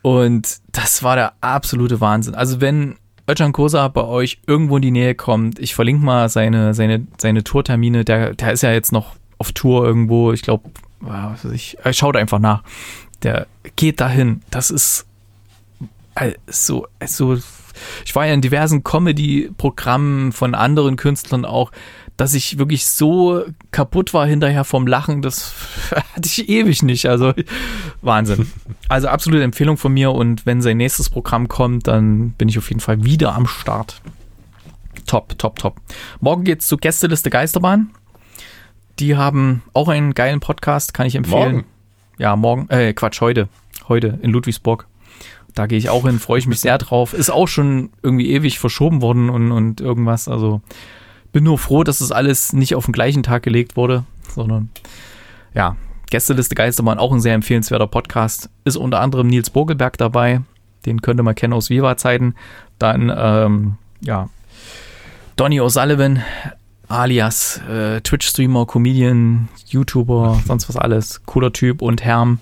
S2: Und das war der absolute Wahnsinn. Also wenn Özcan Kosa bei euch irgendwo in die Nähe kommt, ich verlinke mal seine, seine, seine Tourtermine, der, der ist ja jetzt noch auf Tour irgendwo, ich glaube, ich, schaut einfach nach. Der geht dahin. Das ist äh, so, so ich war ja in diversen Comedy-Programmen von anderen Künstlern auch, dass ich wirklich so kaputt war hinterher vom Lachen, das <laughs> hatte ich ewig nicht. Also Wahnsinn. Also absolute Empfehlung von mir und wenn sein nächstes Programm kommt, dann bin ich auf jeden Fall wieder am Start. Top, top, top. Morgen geht's zu Gästeliste Geisterbahn. Die haben auch einen geilen Podcast, kann ich empfehlen. Morgen. Ja, morgen, äh, Quatsch, heute. Heute in Ludwigsburg. Da gehe ich auch hin, freue ich mich sehr drauf. Ist auch schon irgendwie ewig verschoben worden und, und irgendwas. Also bin nur froh, dass das alles nicht auf den gleichen Tag gelegt wurde, sondern ja, Gästeliste Geistermann, auch ein sehr empfehlenswerter Podcast. Ist unter anderem Nils Bogelberg dabei. Den könnte man kennen aus Viva-Zeiten. Dann, ähm, ja, Donny O'Sullivan, alias äh, Twitch-Streamer, Comedian, YouTuber, sonst was alles. Cooler Typ und Herm.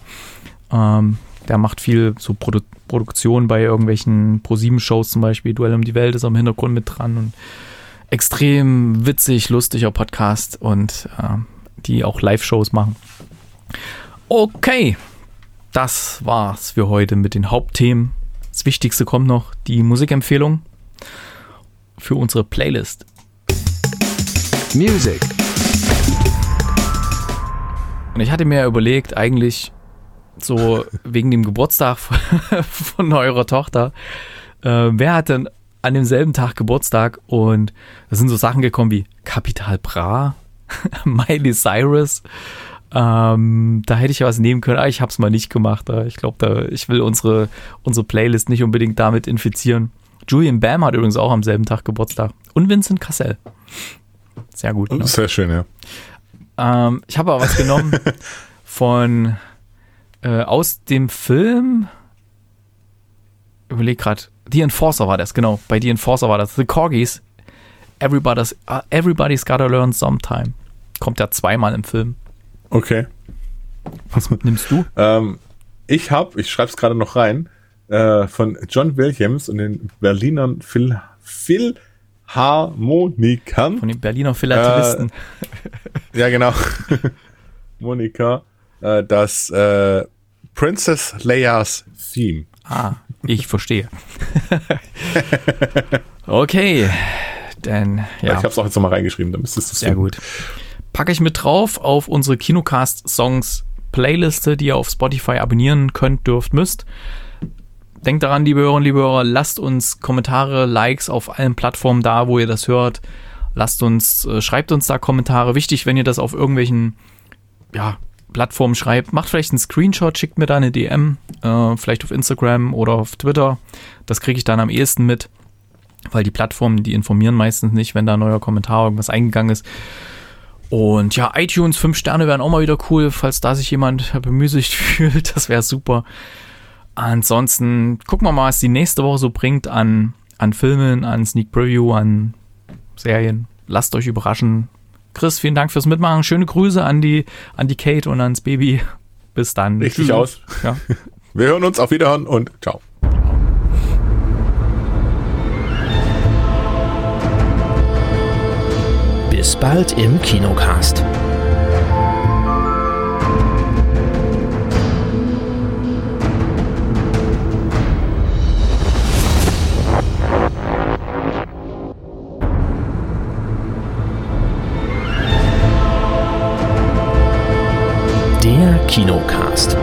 S2: Ähm, der macht viel so Produ Produktion bei irgendwelchen Pro-7-Shows zum Beispiel. Duell um die Welt ist am Hintergrund mit dran und extrem witzig, lustiger Podcast und äh, die auch Live-Shows machen. Okay, das war's für heute mit den Hauptthemen. Das Wichtigste kommt noch, die Musikempfehlung für unsere Playlist. Music. Und ich hatte mir überlegt, eigentlich so wegen dem Geburtstag <laughs> von eurer Tochter. Äh, wer hat denn an demselben Tag Geburtstag? Und da sind so Sachen gekommen wie Capital Bra, <laughs> Miley Cyrus. Ähm, da hätte ich ja was nehmen können, aber ich habe es mal nicht gemacht. Ich glaube, ich will unsere, unsere Playlist nicht unbedingt damit infizieren. Julian Bam hat übrigens auch am selben Tag Geburtstag. Und Vincent Cassell. Sehr gut.
S3: Ne? Sehr schön, ja.
S2: Ähm, ich habe aber was genommen <laughs> von äh, aus dem Film. Überleg gerade. The Enforcer war das, genau. Bei The Enforcer war das. The Corgis. Everybody's, uh, everybody's gotta learn sometime. Kommt ja zweimal im Film.
S3: Okay.
S2: Was nimmst du?
S3: Ähm, ich habe, ich schreibe es gerade noch rein, äh, von John Williams und den Berlinern Phil, Philharmonikern.
S2: Von den Berliner Philatelisten.
S3: Äh, ja, genau. <laughs> Monika äh, das äh, Princess Leia's Theme.
S2: Ah, ich verstehe. <laughs> okay, denn ja.
S3: Ich habe es auch jetzt nochmal reingeschrieben, dann müsstest du es
S2: Sehr gut. Packe ich mit drauf auf unsere Kinocast-Songs Playliste, die ihr auf Spotify abonnieren könnt, dürft, müsst. Denkt daran, liebe Hörerinnen, liebe Hörer, lasst uns Kommentare, Likes auf allen Plattformen da, wo ihr das hört. Lasst uns, äh, schreibt uns da Kommentare. Wichtig, wenn ihr das auf irgendwelchen, ja, Plattformen schreibt, macht vielleicht einen Screenshot, schickt mir da eine DM, äh, vielleicht auf Instagram oder auf Twitter. Das kriege ich dann am ehesten mit, weil die Plattformen, die informieren meistens nicht, wenn da ein neuer Kommentar irgendwas eingegangen ist. Und ja, iTunes 5 Sterne wären auch mal wieder cool, falls da sich jemand bemüßigt <laughs> fühlt. Das wäre super. Ansonsten gucken wir mal, was die nächste Woche so bringt an, an Filmen, an Sneak Preview, an Serien. Lasst euch überraschen. Chris, vielen Dank fürs Mitmachen. Schöne Grüße an die, an die Kate und ans Baby. <laughs> Bis dann.
S3: Richtig
S2: Tschüss.
S3: aus.
S2: Ja. <laughs>
S3: Wir hören uns auf Wiederhören und ciao.
S1: Bis bald im Kinocast. Kinocast.